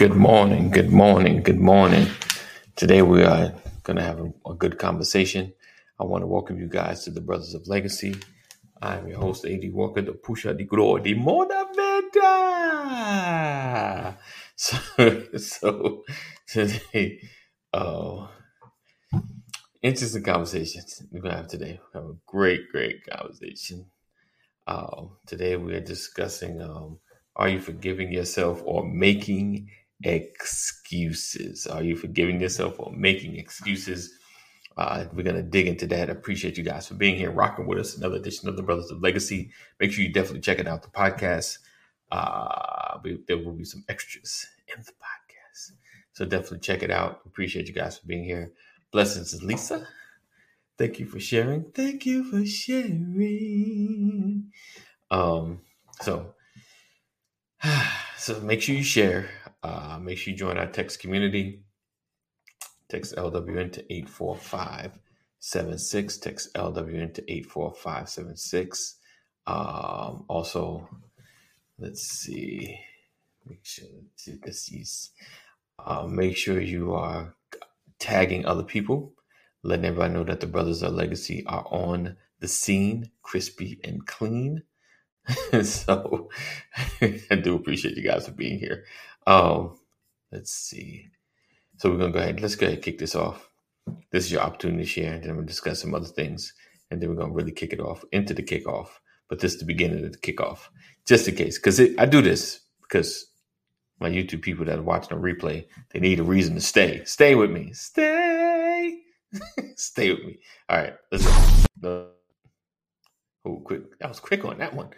Good morning, good morning, good morning. Today we are going to have a, a good conversation. I want to welcome you guys to the Brothers of Legacy. I'm your host, AD Walker, the Pusha di Glory, the Motivator. So, so today, uh, interesting conversations we're going to have today. We have a great, great conversation. Uh, today we are discussing um, are you forgiving yourself or making excuses? Are you forgiving yourself or making excuses? Uh, we're going to dig into that. Appreciate you guys for being here, rocking with us. Another edition of the Brothers of Legacy. Make sure you definitely check it out, the podcast. Uh, we, there will be some extras in the podcast. So definitely check it out. Appreciate you guys for being here. Blessings, Lisa. Thank you for sharing. Thank you for sharing. Um, so, so make sure you share. Uh, make sure you join our text community. Text LWN to 84576. Text LWN to 84576. Um, also, let's see. Make sure see this is uh, make sure you are tagging other people, letting everybody know that the Brothers of Legacy are on the scene, crispy and clean. so I do appreciate you guys for being here. Um, let's see. So we're gonna go ahead. Let's go ahead and kick this off. This is your opportunity to share, and then we'll discuss some other things, and then we're gonna really kick it off into the kickoff. But this is the beginning of the kickoff, just in case, because I do this because my YouTube people that are watching a replay, they need a reason to stay. Stay with me. Stay. stay with me. All right, let's go. Oh, quick. That was quick on that one.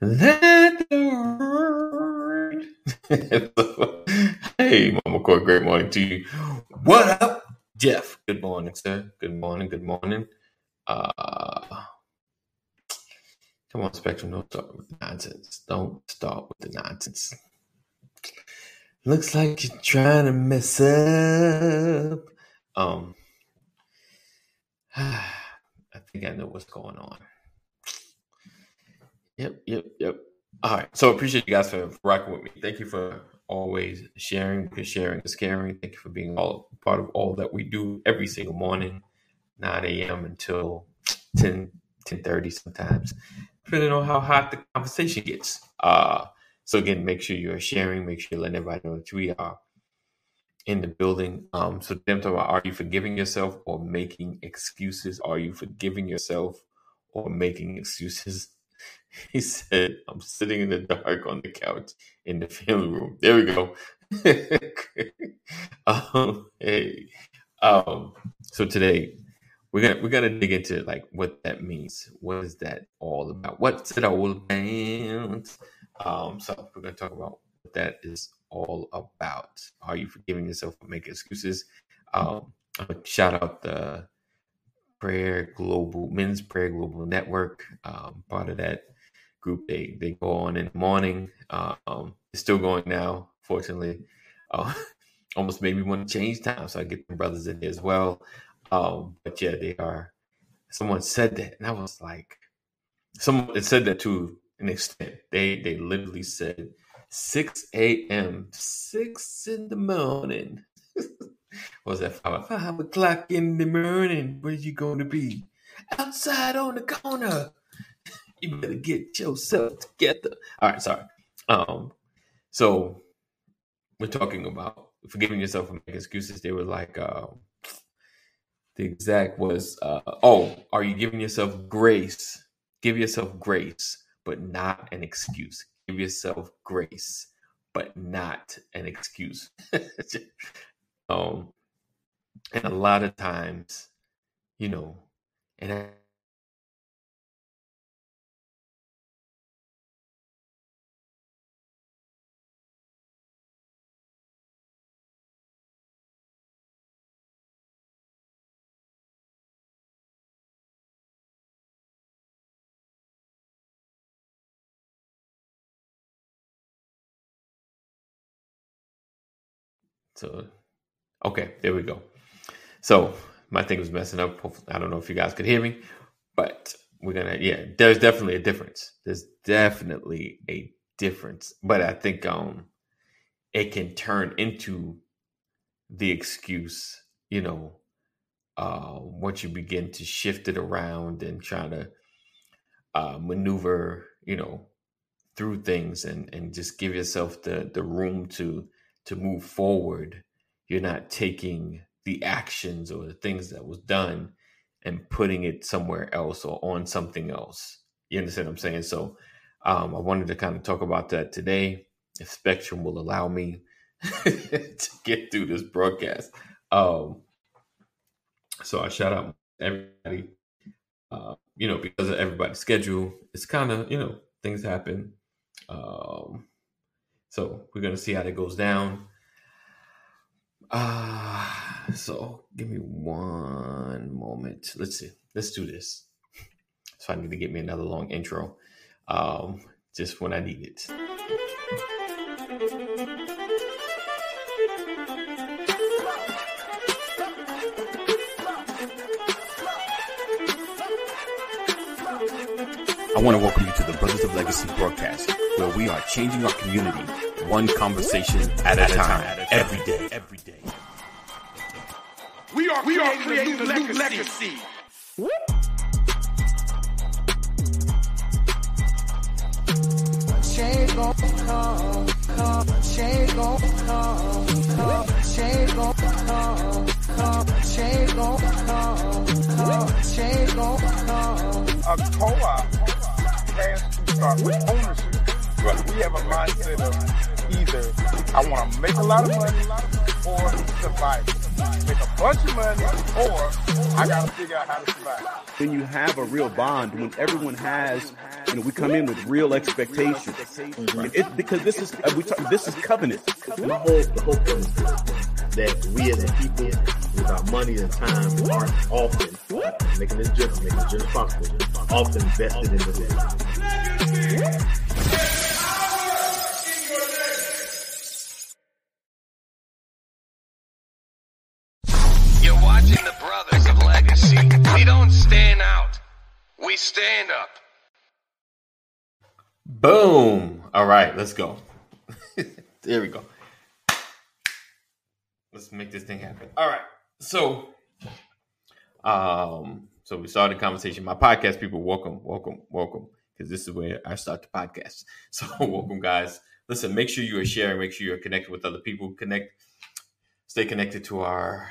That the hey, Mama Court, great morning to you. What up, Jeff? Good morning, sir. Good morning, good morning. Uh, come on, Spectrum, don't start with nonsense. Don't start with the nonsense. Looks like you're trying to mess up. Um, I think I know what's going on. Yep, yep, yep. All right. So appreciate you guys for rocking with me. Thank you for always sharing because sharing is caring. Thank you for being all part of all that we do every single morning, 9 a.m. until 10, 10 30 sometimes, depending on how hot the conversation gets. Uh, so again, make sure you're sharing, make sure you're letting everybody know that we are in the building. Um, so them talking about are you forgiving yourself or making excuses? Are you forgiving yourself or making excuses? He said, I'm sitting in the dark on the couch in the family room. There we go. um, hey, um, so today we're gonna we're gonna dig into like what that means. What is that all about? What's it all about? Um, so we're gonna talk about what that is all about. Are you forgiving yourself for making excuses? Um, shout out the Prayer Global Men's Prayer Global Network. Um, part of that group. They they go on in the morning. Um, it's still going now. Fortunately, uh, almost made me want to change time, so I get my brothers in there as well. Um, but yeah, they are. Someone said that, and I was like, someone said that to an extent. They they literally said 6 a.m. six in the morning. was that five, five o'clock in the morning? Where you going to be? Outside on the corner you better get yourself together. All right, sorry. Um, so we're talking about forgiving yourself for making excuses. They were like, uh, the exact was, uh, oh, are you giving yourself grace? Give yourself grace, but not an excuse. Give yourself grace, but not an excuse. um, and a lot of times, you know, and I, So, okay, there we go. So my thing was messing up. I don't know if you guys could hear me, but we're gonna. Yeah, there's definitely a difference. There's definitely a difference, but I think um, it can turn into the excuse. You know, uh, once you begin to shift it around and try to uh, maneuver, you know, through things and and just give yourself the the room to to move forward, you're not taking the actions or the things that was done and putting it somewhere else or on something else. You understand what I'm saying? So um, I wanted to kind of talk about that today, if Spectrum will allow me to get through this broadcast. Um, so I shout out everybody. Uh, you know, because of everybody's schedule, it's kind of you know things happen. Um, so we're gonna see how that goes down. Ah, uh, so give me one moment. Let's see. Let's do this. So I need to get me another long intro, um, just when I need it. I want to welcome you to the Brothers of Legacy broadcast, where we are changing our community one conversation at, at a time, time, every day. Every day. We are we creating, are creating a new, a new legacy. legacy. Change gon' come, come, change gon' come, come, change gon' come, come, change gon' come, come, change gon' come. A co-op has to start with ownership. Right. We have a mindset of either I want to make a lot of money or survive. Make a bunch of money or I got to figure out how to survive. When you have a real bond, when everyone has, you know, we come in with real expectations. Mm-hmm. It, because this is uh, we talk, this is covenant. My whole the whole point is that we as a people, with our money and time, aren't often making this general, making this general possible, often vested in the You're watching the Brothers of Legacy. We don't stand out. We stand up. Boom. All right, let's go. there we go. Let's make this thing happen. All right. So, um, so we started the conversation. My podcast people, welcome, welcome, welcome, because this is where I start the podcast. So, welcome, guys. Listen, make sure you are sharing. Make sure you're connected with other people. Connect, stay connected to our,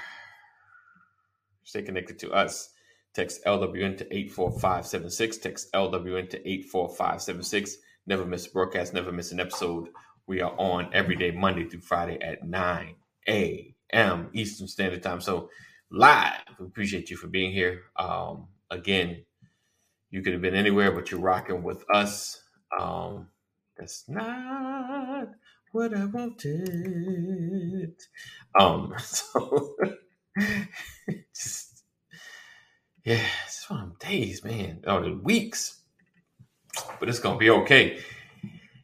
stay connected to us. Text LWN to 84576. Text LWN to 84576. Never miss a broadcast, never miss an episode. We are on every day, Monday through Friday at 9 a.m. Eastern Standard Time. So live. We appreciate you for being here. Um, again, you could have been anywhere, but you're rocking with us. Um, that's not what I wanted. Um, so just yeah, it's one of days, man. Oh, weeks. But it's gonna be okay.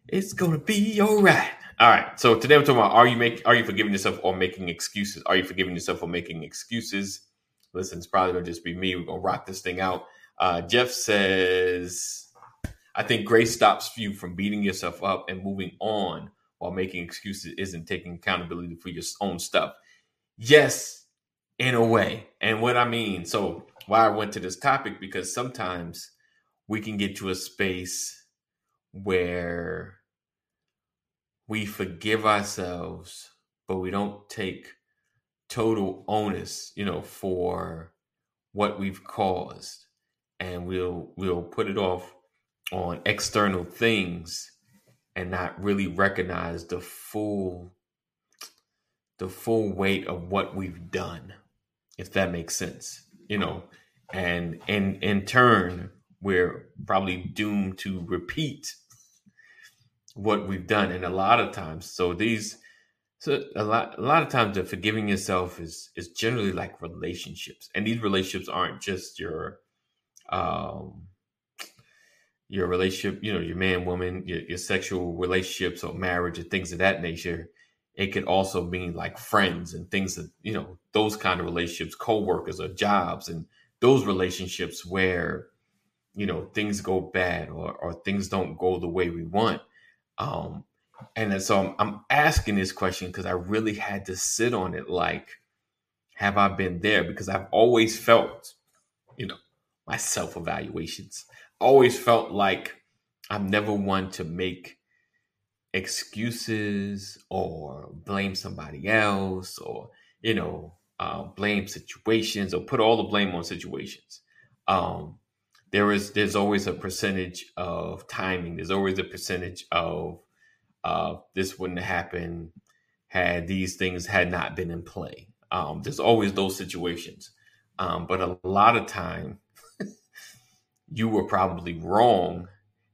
It's gonna be all right. All right. So today I'm talking about are you make are you forgiving yourself or making excuses? Are you forgiving yourself for making excuses? Listen, it's probably gonna just be me. We're gonna rock this thing out. Uh, Jeff says, I think grace stops you from beating yourself up and moving on while making excuses isn't taking accountability for your own stuff. Yes, in a way. And what I mean, so why I went to this topic because sometimes we can get to a space where we forgive ourselves, but we don't take total onus, you know, for what we've caused. And we'll we'll put it off on external things and not really recognize the full the full weight of what we've done, if that makes sense. You know, and in in turn, we're probably doomed to repeat what we've done and a lot of times so these so a lot a lot of times the forgiving yourself is is generally like relationships and these relationships aren't just your um your relationship you know your man woman your, your sexual relationships or marriage and things of that nature it could also mean like friends and things that you know those kind of relationships co-workers or jobs and those relationships where you know things go bad or, or things don't go the way we want um, and so I'm, I'm asking this question because I really had to sit on it. Like, have I been there? Because I've always felt, you know, my self evaluations. Always felt like I'm never one to make excuses or blame somebody else or you know uh, blame situations or put all the blame on situations. Um, there is there's always a percentage of timing. There's always a percentage of uh, this wouldn't have happened had these things had not been in play. Um, there's always those situations, um, but a lot of time you were probably wrong,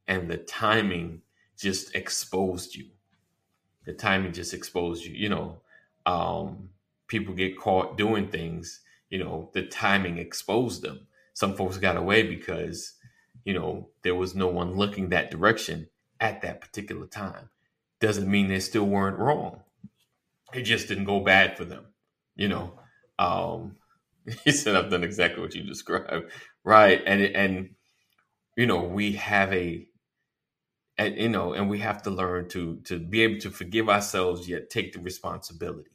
and the timing just exposed you. The timing just exposed you. You know, um, people get caught doing things. You know, the timing exposed them some folks got away because you know there was no one looking that direction at that particular time doesn't mean they still weren't wrong it just didn't go bad for them you know um he said i've done exactly what you described right and and you know we have a and you know and we have to learn to to be able to forgive ourselves yet take the responsibility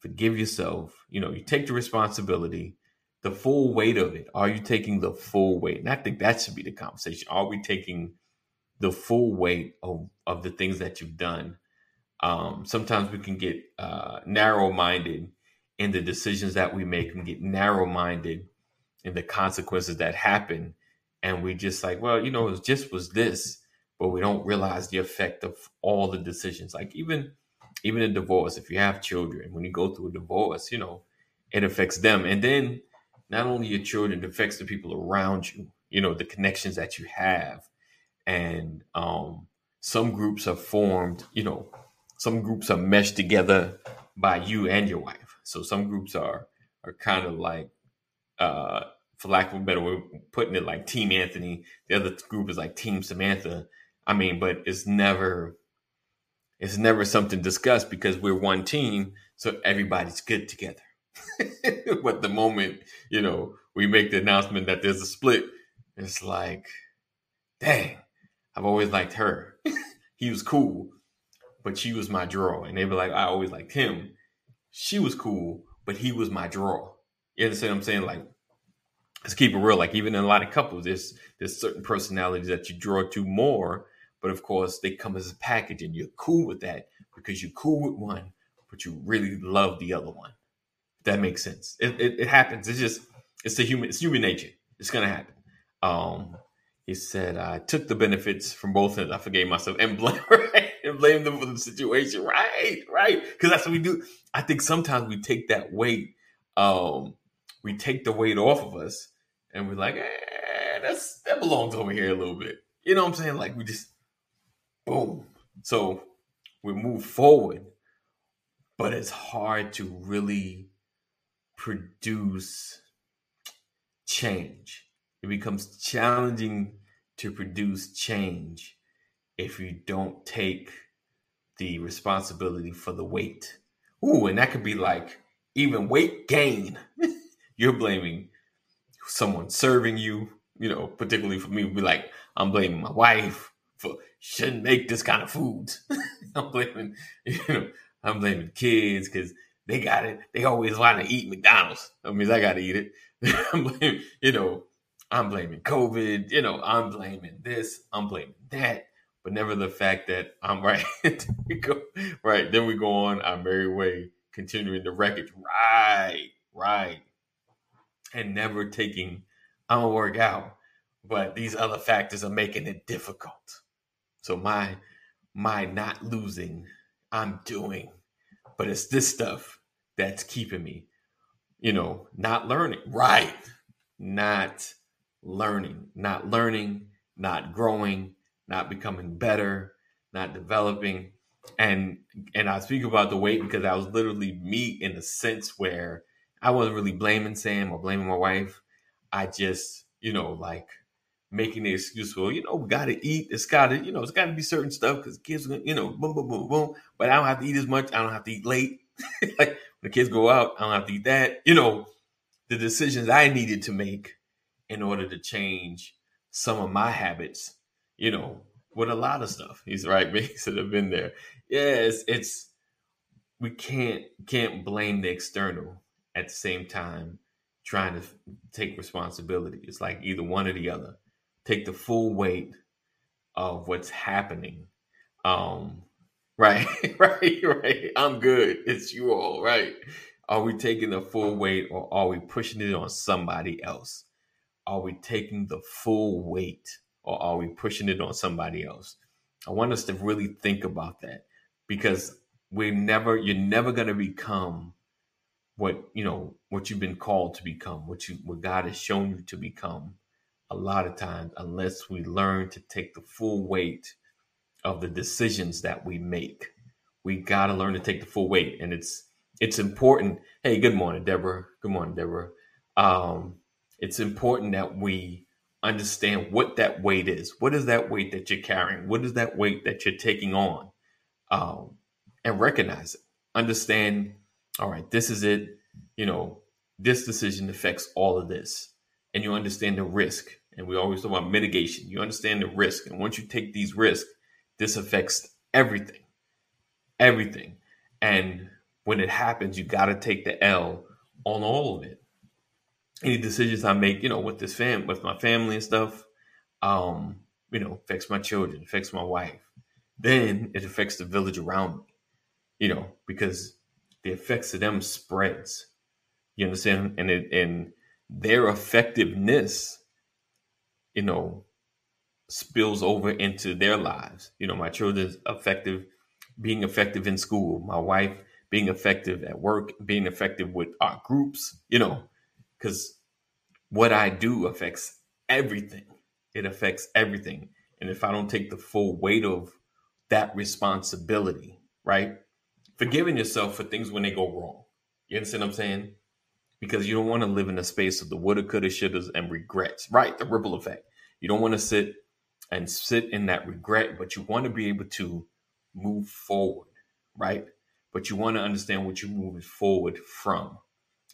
forgive yourself you know you take the responsibility the full weight of it. Are you taking the full weight? And I think that should be the conversation. Are we taking the full weight of, of the things that you've done? Um, sometimes we can get uh, narrow minded in the decisions that we make and get narrow minded in the consequences that happen. And we just like, well, you know, it just was this, but we don't realize the effect of all the decisions. Like even even a divorce, if you have children, when you go through a divorce, you know, it affects them. And then not only your children, it affects the people around you, you know, the connections that you have. And um, some groups are formed, you know, some groups are meshed together by you and your wife. So some groups are are kind of like uh for lack of a better way putting it like team Anthony. The other group is like team Samantha. I mean, but it's never it's never something discussed because we're one team, so everybody's good together. but the moment, you know, we make the announcement that there's a split, it's like, dang, I've always liked her. he was cool, but she was my draw. And they were like, I always liked him. She was cool, but he was my draw. You understand what I'm saying? Like, let's keep it real. Like, even in a lot of couples, there's there's certain personalities that you draw to more, but of course they come as a package, and you're cool with that because you're cool with one, but you really love the other one. That makes sense. It, it, it happens. It's just it's the human it's human nature. It's gonna happen. Um, he said, I took the benefits from both ends. I forgave myself and blame, right? and blame them for the situation. Right, right. Because that's what we do. I think sometimes we take that weight, um, we take the weight off of us and we're like, eh, that's that belongs over here a little bit. You know what I'm saying? Like we just boom. So we move forward, but it's hard to really produce change it becomes challenging to produce change if you don't take the responsibility for the weight. Ooh, and that could be like even weight gain. You're blaming someone serving you, you know, particularly for me, be like, I'm blaming my wife for shouldn't make this kind of food. I'm blaming, you know, I'm blaming kids because they got it. They always want to eat McDonald's. That means I got to eat it. I'm blaming, you know, I'm blaming COVID, you know, I'm blaming this, I'm blaming that, but never the fact that I'm right. we go, right. Then we go on our merry way, continuing the wreckage. Right, right. And never taking, I'm gonna work out, but these other factors are making it difficult. So my my not losing, I'm doing, but it's this stuff that's keeping me, you know, not learning. Right. Not learning, not learning, not growing, not becoming better, not developing. And and I speak about the weight because I was literally me in the sense where I wasn't really blaming Sam or blaming my wife. I just, you know, like making the excuse, for, you know, we gotta eat. It's gotta, you know, it's gotta be certain stuff because kids, you know, boom, boom, boom, boom. But I don't have to eat as much. I don't have to eat late. like when the kids go out, I don't have to eat that. You know, the decisions I needed to make in order to change some of my habits, you know, with a lot of stuff. He's right, should have been there. Yeah, it's, it's we can't can't blame the external at the same time trying to take responsibility. It's like either one or the other. Take the full weight of what's happening. Um, right, right, right. I'm good. It's you all, right? Are we taking the full weight or are we pushing it on somebody else? are we taking the full weight or are we pushing it on somebody else? I want us to really think about that because we're never you're never going to become what you know what you've been called to become what you what God has shown you to become a lot of times unless we learn to take the full weight of the decisions that we make we got to learn to take the full weight and it's it's important hey good morning deborah good morning deborah um it's important that we understand what that weight is. What is that weight that you're carrying? What is that weight that you're taking on? Um, and recognize it. Understand, all right, this is it. You know, this decision affects all of this. And you understand the risk. And we always talk about mitigation. You understand the risk. And once you take these risks, this affects everything. Everything. And when it happens, you got to take the L on all of it any decisions I make, you know, with this fam, with my family and stuff, um, you know, affects my children, affects my wife. Then it affects the village around me, you know, because the effects of them spreads. You understand? And it and their effectiveness, you know, spills over into their lives. You know, my children's effective, being effective in school, my wife being effective at work, being effective with our groups, you know, because what I do affects everything. It affects everything. And if I don't take the full weight of that responsibility, right? Forgiving yourself for things when they go wrong. You understand what I'm saying? Because you don't want to live in a space of the woulda, coulda, shouldas, and regrets, right? The ripple effect. You don't want to sit and sit in that regret, but you want to be able to move forward, right? But you want to understand what you're moving forward from.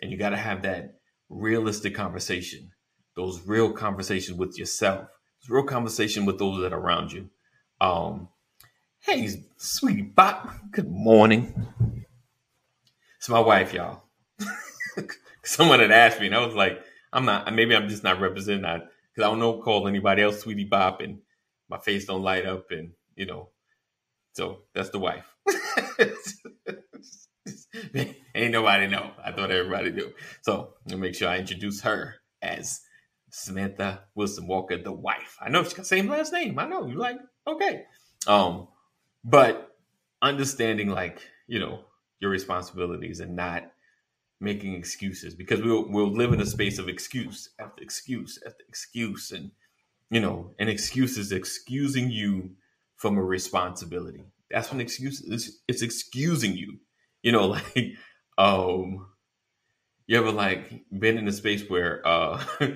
And you got to have that realistic conversation, those real conversations with yourself It's real conversation with those that are around you. Um, hey, sweetie bop, good morning. It's my wife, y'all. Someone had asked me, and I was like, I'm not. Maybe I'm just not representing that because I don't know call anybody else sweetie bop, and my face don't light up, and you know. So that's the wife. Ain't nobody know. I thought everybody knew. So me make sure I introduce her as Samantha Wilson Walker, the wife. I know she's got the same last name. I know. You're like okay. Um, but understanding like, you know, your responsibilities and not making excuses because we'll we'll live in a space of excuse after excuse after excuse and you know, an excuse is excusing you from a responsibility. That's when excuse is it's excusing you. You know, like um you ever like been in a space where uh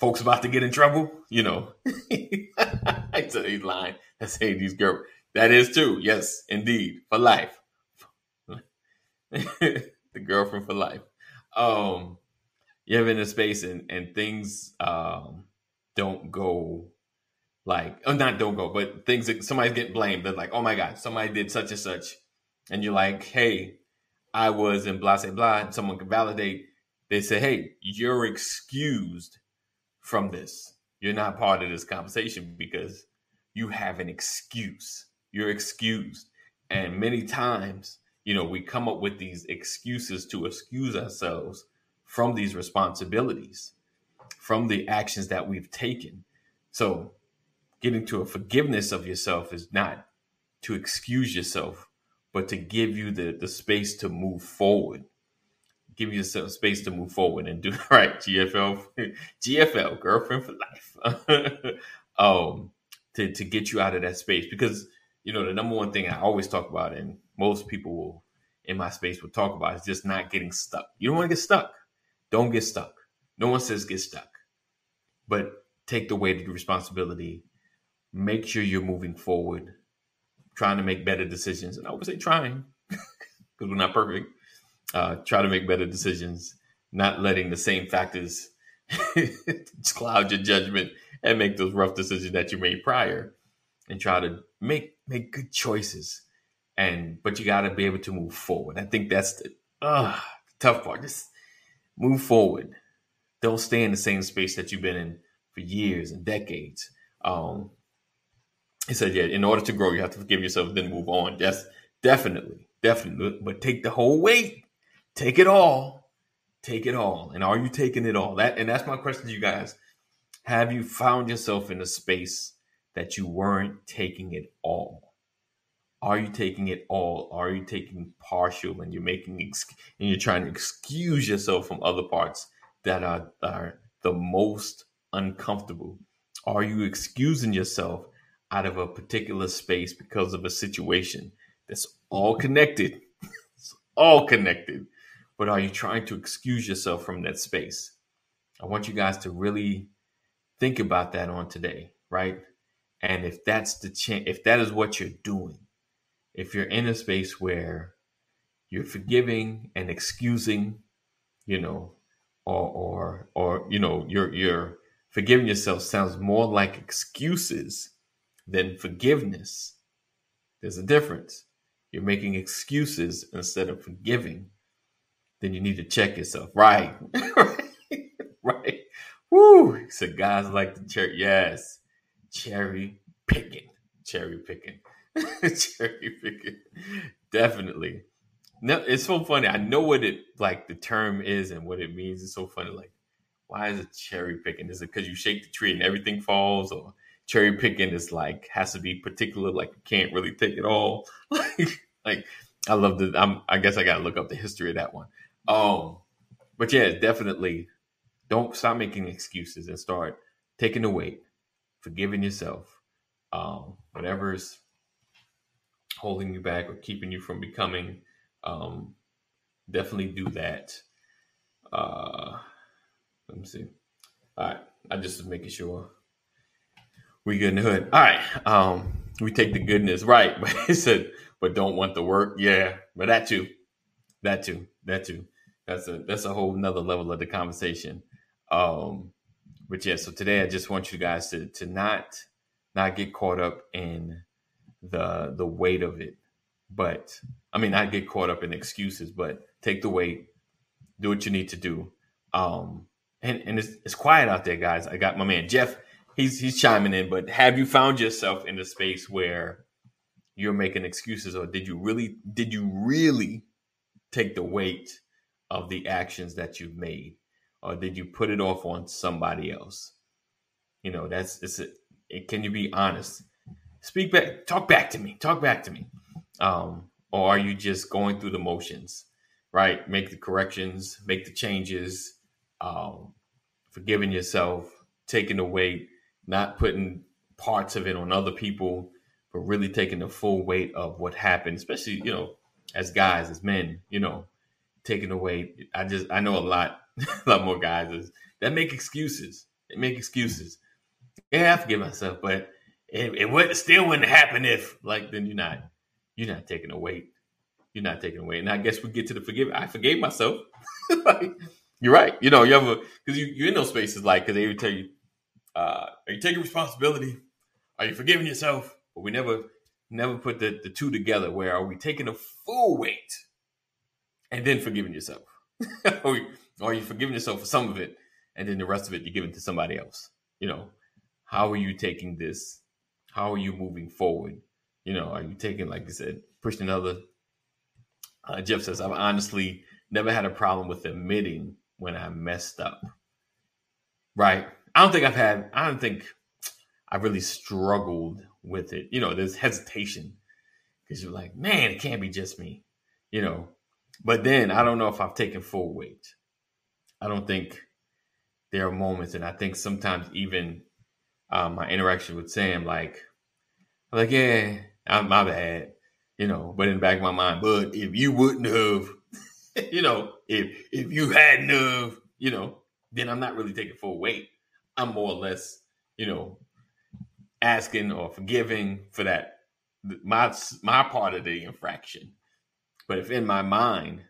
folks about to get in trouble? You know. I said he's lying. Say these girls. That is true. Yes, indeed. For life. the girlfriend for life. Um you ever in a space and, and things um don't go like oh not don't go, but things that somebody's getting blamed. They're like, oh my God, somebody did such and such. And you're like, hey, I was in blah, say blah, and someone can validate. They say, hey, you're excused from this. You're not part of this conversation because you have an excuse. You're excused. And many times, you know, we come up with these excuses to excuse ourselves from these responsibilities, from the actions that we've taken. So, getting to a forgiveness of yourself is not to excuse yourself, but to give you the, the space to move forward. Give yourself space to move forward and do right. GFL, GFL, girlfriend for life. um, to, to get you out of that space because you know the number one thing I always talk about, and most people will in my space will talk about, is just not getting stuck. You don't want to get stuck. Don't get stuck. No one says get stuck, but take the weight of the responsibility. Make sure you're moving forward, trying to make better decisions. And I would say trying because we're not perfect. Uh, try to make better decisions, not letting the same factors cloud your judgment and make those rough decisions that you made prior and try to make make good choices and but you got to be able to move forward. I think that's the uh, tough part. Just move forward. Don't stay in the same space that you've been in for years and decades. Um he said yeah in order to grow you have to forgive yourself then move on. That's definitely definitely. But take the whole weight. Take it all. Take it all. And are you taking it all? That and that's my question to you guys. Have you found yourself in a space that you weren't taking it all? Are you taking it all? Are you taking partial and you're making ex- and you're trying to excuse yourself from other parts that are, are the most uncomfortable? Are you excusing yourself out of a particular space because of a situation that's all connected? it's all connected. But are you trying to excuse yourself from that space? I want you guys to really think about that on today, right? And if that's the chance, if that is what you're doing, if you're in a space where you're forgiving and excusing, you know, or or or you know, you're you're forgiving yourself sounds more like excuses than forgiveness. There's a difference. You're making excuses instead of forgiving. Then you need to check yourself. Right. right. Woo! So guys like the cherry. Yes. Cherry picking. Cherry picking. cherry picking. Definitely. No, it's so funny. I know what it like the term is and what it means. It's so funny. Like, why is it cherry picking? Is it because you shake the tree and everything falls, or cherry picking is like has to be particular, like you can't really take it all. like, like I love the. I'm, I guess I gotta look up the history of that one. Um, but yeah, definitely don't stop making excuses and start taking the weight, forgiving yourself, um, whatever's holding you back or keeping you from becoming. Um, definitely do that. Uh, let me see. All right, I just was making sure we good in the hood. All right, um, we take the goodness right, but it said, but don't want the work. Yeah, but that too, that too, that too. That's a that's a whole nother level of the conversation. Um, but yeah, so today I just want you guys to to not not get caught up in the the weight of it, but I mean not get caught up in excuses, but take the weight, do what you need to do. Um, and and it's, it's quiet out there, guys. I got my man Jeff. He's he's chiming in, but have you found yourself in a space where you're making excuses, or did you really did you really take the weight of the actions that you've made, or did you put it off on somebody else? You know, that's it's. A, it, can you be honest? Speak back. Talk back to me. Talk back to me. Um, or are you just going through the motions? Right. Make the corrections. Make the changes. Um, forgiving yourself. Taking the weight. Not putting parts of it on other people, but really taking the full weight of what happened. Especially you know, as guys, as men. You know, taking away. I just I know a lot, a lot more guys is, that make excuses. They make excuses. Yeah, I forgive myself, but it, it would still wouldn't happen if like then you're not you're not taking away. You're not taking away. And I guess we get to the forgive. I forgave myself. like, you're right. You know, you ever because you, you're in those spaces like because they would tell you, uh, are you taking responsibility? Are you forgiving yourself? But we never never put the, the two together where are we taking the full weight and then forgiving yourself? or, you're forgiving yourself for some of it and then the rest of it you're giving to somebody else? You know, how are you taking this? How are you moving forward? You know, are you taking, like I said, pushing another? Uh, Jeff says, I've honestly never had a problem with admitting when I messed up. Right. I don't think I've had, I don't think I really struggled with it. You know, there's hesitation because you're like, man, it can't be just me, you know. But then I don't know if I've taken full weight. I don't think there are moments, and I think sometimes even um, my interaction with Sam, like, I'm like, yeah, I'm my bad, you know. But in the back of my mind, but if you wouldn't have, you know, if if you hadn't have, you know, then I'm not really taking full weight. I'm more or less, you know, asking or forgiving for that my my part of the infraction. But if in my mind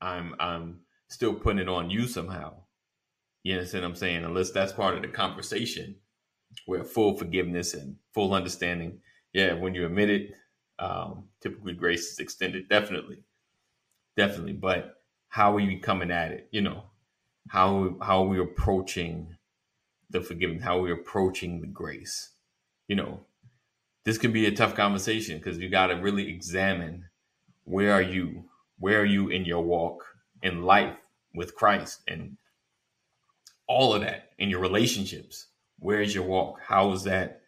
I'm I'm still putting it on you somehow, you understand what I'm saying? Unless that's part of the conversation where full forgiveness and full understanding. Yeah, when you admit it, um, typically grace is extended. Definitely, definitely. But how are you coming at it? You know, how how are we approaching the forgiveness? How are we approaching the grace? You know, this can be a tough conversation because you got to really examine where are you, where are you in your walk in life with Christ, and all of that in your relationships where is your walk? How is that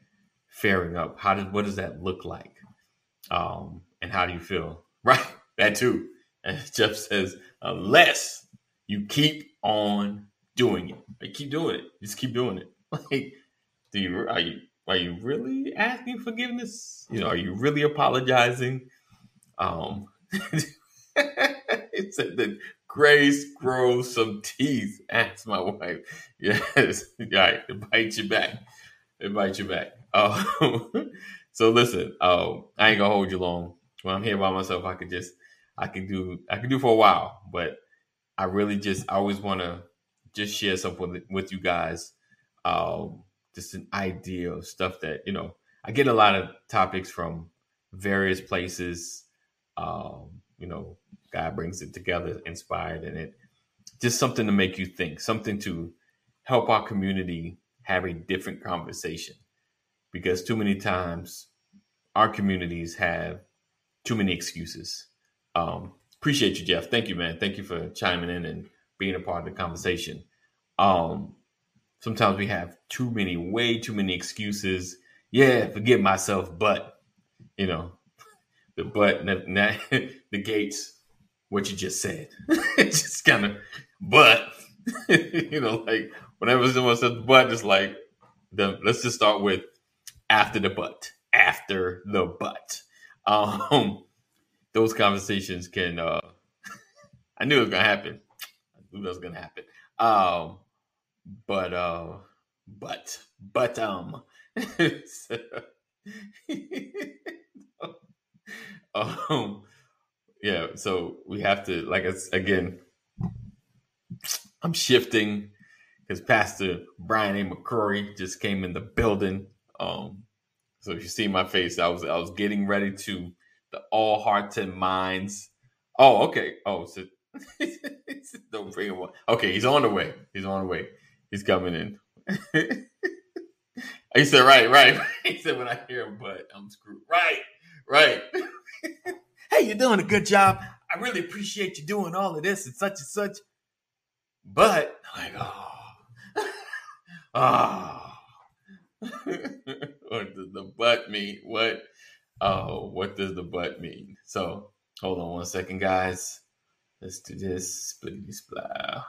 faring up? How does what does that look like? Um, and how do you feel? Right, that too. And Jeff says, unless you keep on doing it, like keep doing it, just keep doing it. Like, do you are you are you really asking forgiveness? You know, are you really apologizing? Um, it said that Grace grows some teeth. Ask my wife. Yes, right. It bites you back. It bites you back. Um, so listen, um, I ain't gonna hold you long. When I'm here by myself, I could just, I could do, I could do for a while. But I really just, I always want to just share something with, with you guys. Um, just an idea of stuff that you know. I get a lot of topics from various places. Um, you know, God brings it together, inspired, and it just something to make you think, something to help our community have a different conversation. Because too many times our communities have too many excuses. Um, appreciate you, Jeff. Thank you, man. Thank you for chiming in and being a part of the conversation. Um, sometimes we have too many, way too many excuses. Yeah, forgive myself, but you know, the but negates what you just said. it's just kind of, but you know, like whenever someone says but, it's like the let's just start with after the but, after the but. Um, those conversations can. uh I knew it was gonna happen. I knew that was gonna happen. Um, but uh, but but um. um yeah so we have to like it's again i'm shifting because Pastor Brian A. McCrory just came in the building. Um, so if you see my face, I was I was getting ready to the all hearts and minds. Oh, okay. Oh, so don't bring him on. Okay, he's on the way. He's on the way. He's coming in. he said, right, right. He said, when I hear him, but I'm screwed. Right, right. hey, you're doing a good job. I really appreciate you doing all of this and such and such. But like, oh, oh. what does the butt mean? What? Oh, what does the butt mean? So hold on one second, guys. Let's do this. Splittity splow.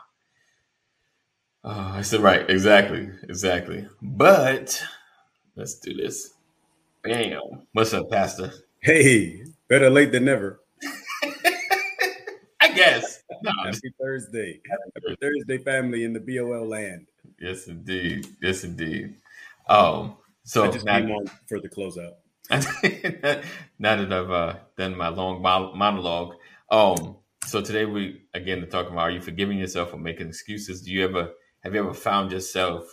Oh, I said right, exactly, exactly. But let's do this. Bam. What's up, Pastor? Hey, better late than never. I guess. No, Happy Thursday. Happy Thursday, family in the BOL land. yes, indeed. Yes, indeed. Um, so I just came on for the closeout. now that I've uh, done my long monologue, um, so today we again to talk about are you forgiving yourself or making excuses? Do you ever have you ever found yourself,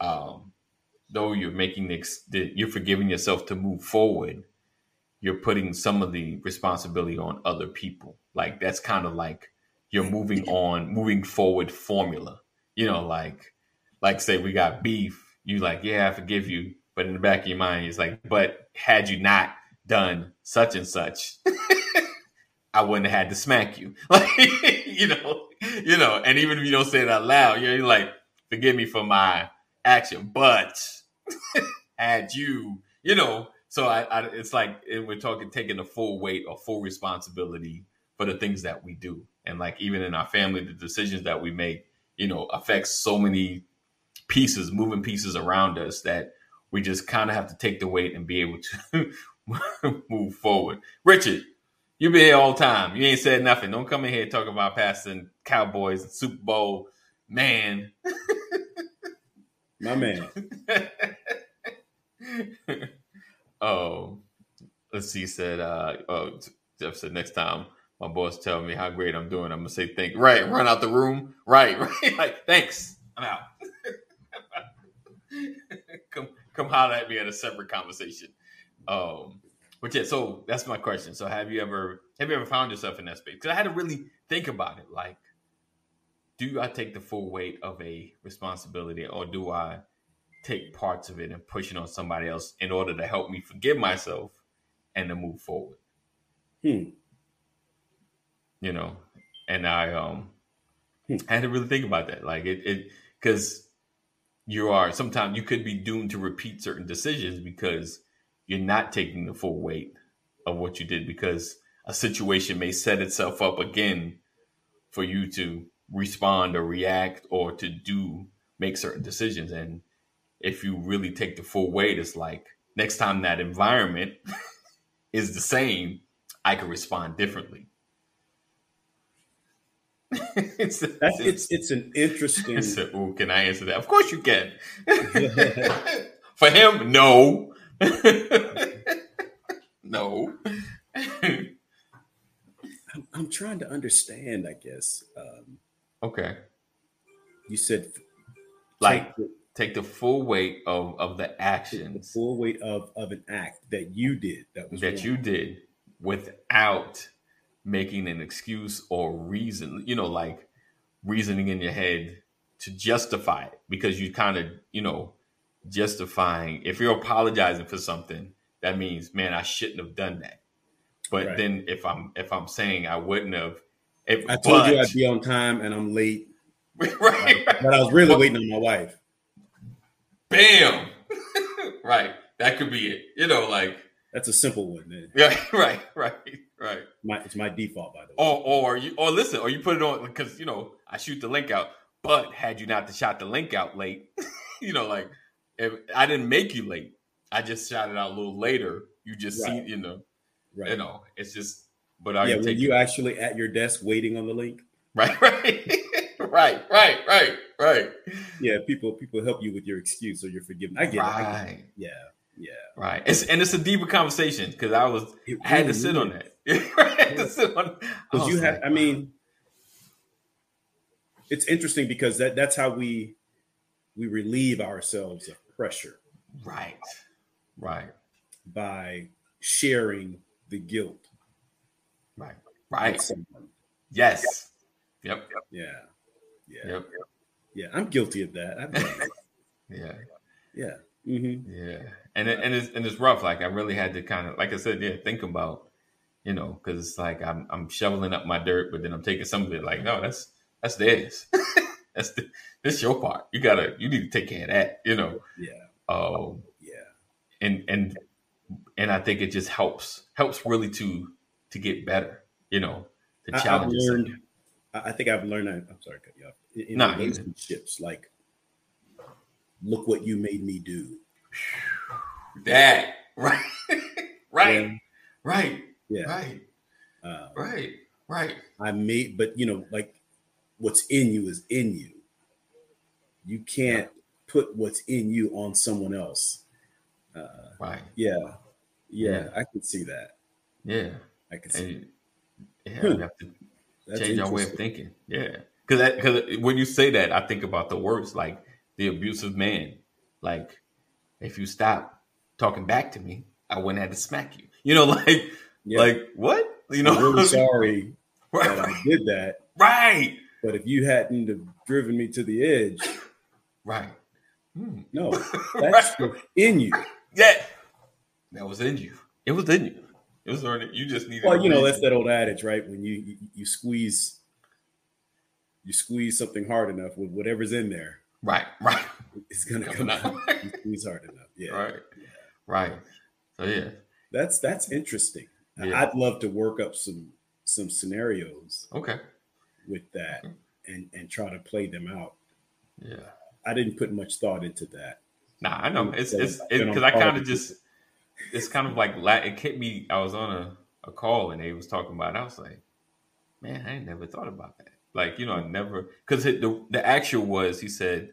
um, though you're making the, the you're forgiving yourself to move forward, you're putting some of the responsibility on other people. Like that's kind of like you're moving on, moving forward formula. You know, like like say we got beef, you like, yeah, I forgive you. But in the back of your mind, it's like, but had you not done such and such, I wouldn't have had to smack you. Like, you know, you know, and even if you don't say it out loud, you're like, forgive me for my action, but had you, you know, so I, I it's like we're talking taking the full weight or full responsibility for the things that we do. And like even in our family, the decisions that we make, you know, affects so many pieces, moving pieces around us that we just kind of have to take the weight and be able to move forward. Richard, you been here all the time. You ain't said nothing. Don't come in here talking about passing Cowboys and Super Bowl. Man. My man. oh, let's see. Said, uh, oh, Jeff said next time my boss tell me how great I'm doing, I'm gonna say thank. Right, run out the room. Right, right. Like thanks. I'm out. come, come holler at me at a separate conversation. Um, but yeah, so that's my question. So have you ever have you ever found yourself in that space? Because I had to really think about it. Like, do I take the full weight of a responsibility, or do I take parts of it and push it on somebody else in order to help me forgive myself and to move forward? Hmm. You know, and I um Hmm. I had to really think about that. Like it it because you are sometimes you could be doomed to repeat certain decisions because you're not taking the full weight of what you did because a situation may set itself up again for you to respond or react or to do make certain decisions and if you really take the full weight it's like next time that environment is the same i can respond differently it's, it's it's an interesting it's a- ooh, can I answer that? Of course you can. For him, no. no. I'm, I'm trying to understand, I guess. Um, okay. you said Like take take the full weight of, of the action. the full weight of of an act that you did that was that wrong. you did without making an excuse or reason, you know, like reasoning in your head to justify it because you kind of, you know, justifying if you're apologizing for something, that means, man, I shouldn't have done that. But Right. then if I'm if I'm saying I wouldn't have if I told you I'd be on time and I'm late, right, right. but I was really Well- waiting on my wife. Bam. right. That could be it. You know, like That's a simple one. man. right, right, right, right. My, it's my default, by the way. Or or you or listen, or you put it on because you know I shoot the link out. But had you not shot the link out late, you know, like if I didn't make you late, I just shot it out a little later. You just Right. see, you know, right. you know, it's just. But are yeah, you were you actually at your desk waiting on the link? right, right, right, right, right, right, Yeah, people people help you with your excuse or your forgiveness. I get it. I get it. Yeah, yeah. right. It's and it's a deeper conversation because I was I had to sit on that. Had to sit on. I because you have like, i mean it's interesting because that that's how we we relieve ourselves of pressure Right. Right. by sharing the guilt. Right. Right. Yes. Yep. Yeah. Yeah. Yep. Yeah. I'm guilty of that. It. Yeah. Yeah. hmm Yeah. And it, and it's and it's rough. Like I really had to kind of like I said, yeah, think about, you know, because it's like I'm I'm shoveling up my dirt, but then I'm taking some of it. Like no, that's that's theirs. that's the, this your part. You gotta you need to take care of that. You know. Yeah. Um. Yeah. and and and I think it just helps helps really to to get better, you know, to I, I've learned. I think I've learned. I'm sorry, cut you off. In, Nah, relationships, like, look what you made me do. that right, right, Yeah. right, Yeah. right, Uh, right, right, I made, but you know, like, what's in you is in you. You can't put what's in you on someone else. Uh, right, yeah. yeah, Yeah. I can see that. yeah, I can see. and yeah, Hmm. We have to That's change our way of thinking. Yeah, because because when you say that, I think about the words like the abusive man. Like, if you stop talking back to me, I wouldn't have to smack you. You know, like Yeah. like what? You know, I'm really sorry that I did that, right, but if you hadn't have driven me to the edge, right. Hmm. no, that's what's in you. Yeah, that was in you. It was in you. It was. You just needed. Well, you know, that's that old adage, right? When you, you you squeeze you squeeze something hard enough with whatever's in there, right, right, it's gonna come out. You squeeze hard enough. Yeah. right, right. So yeah, That's that's interesting. Yeah. I'd love to work up some some scenarios okay, with that and and try to play them out. yeah. I didn't put much thought into that. Nah, I know. It's it's because I kind of just. It's kind of like it hit me. I was on a, a call and they was talking about. It. I was like, man, I ain't never thought about that. Like you know, I never because the the actual was he said,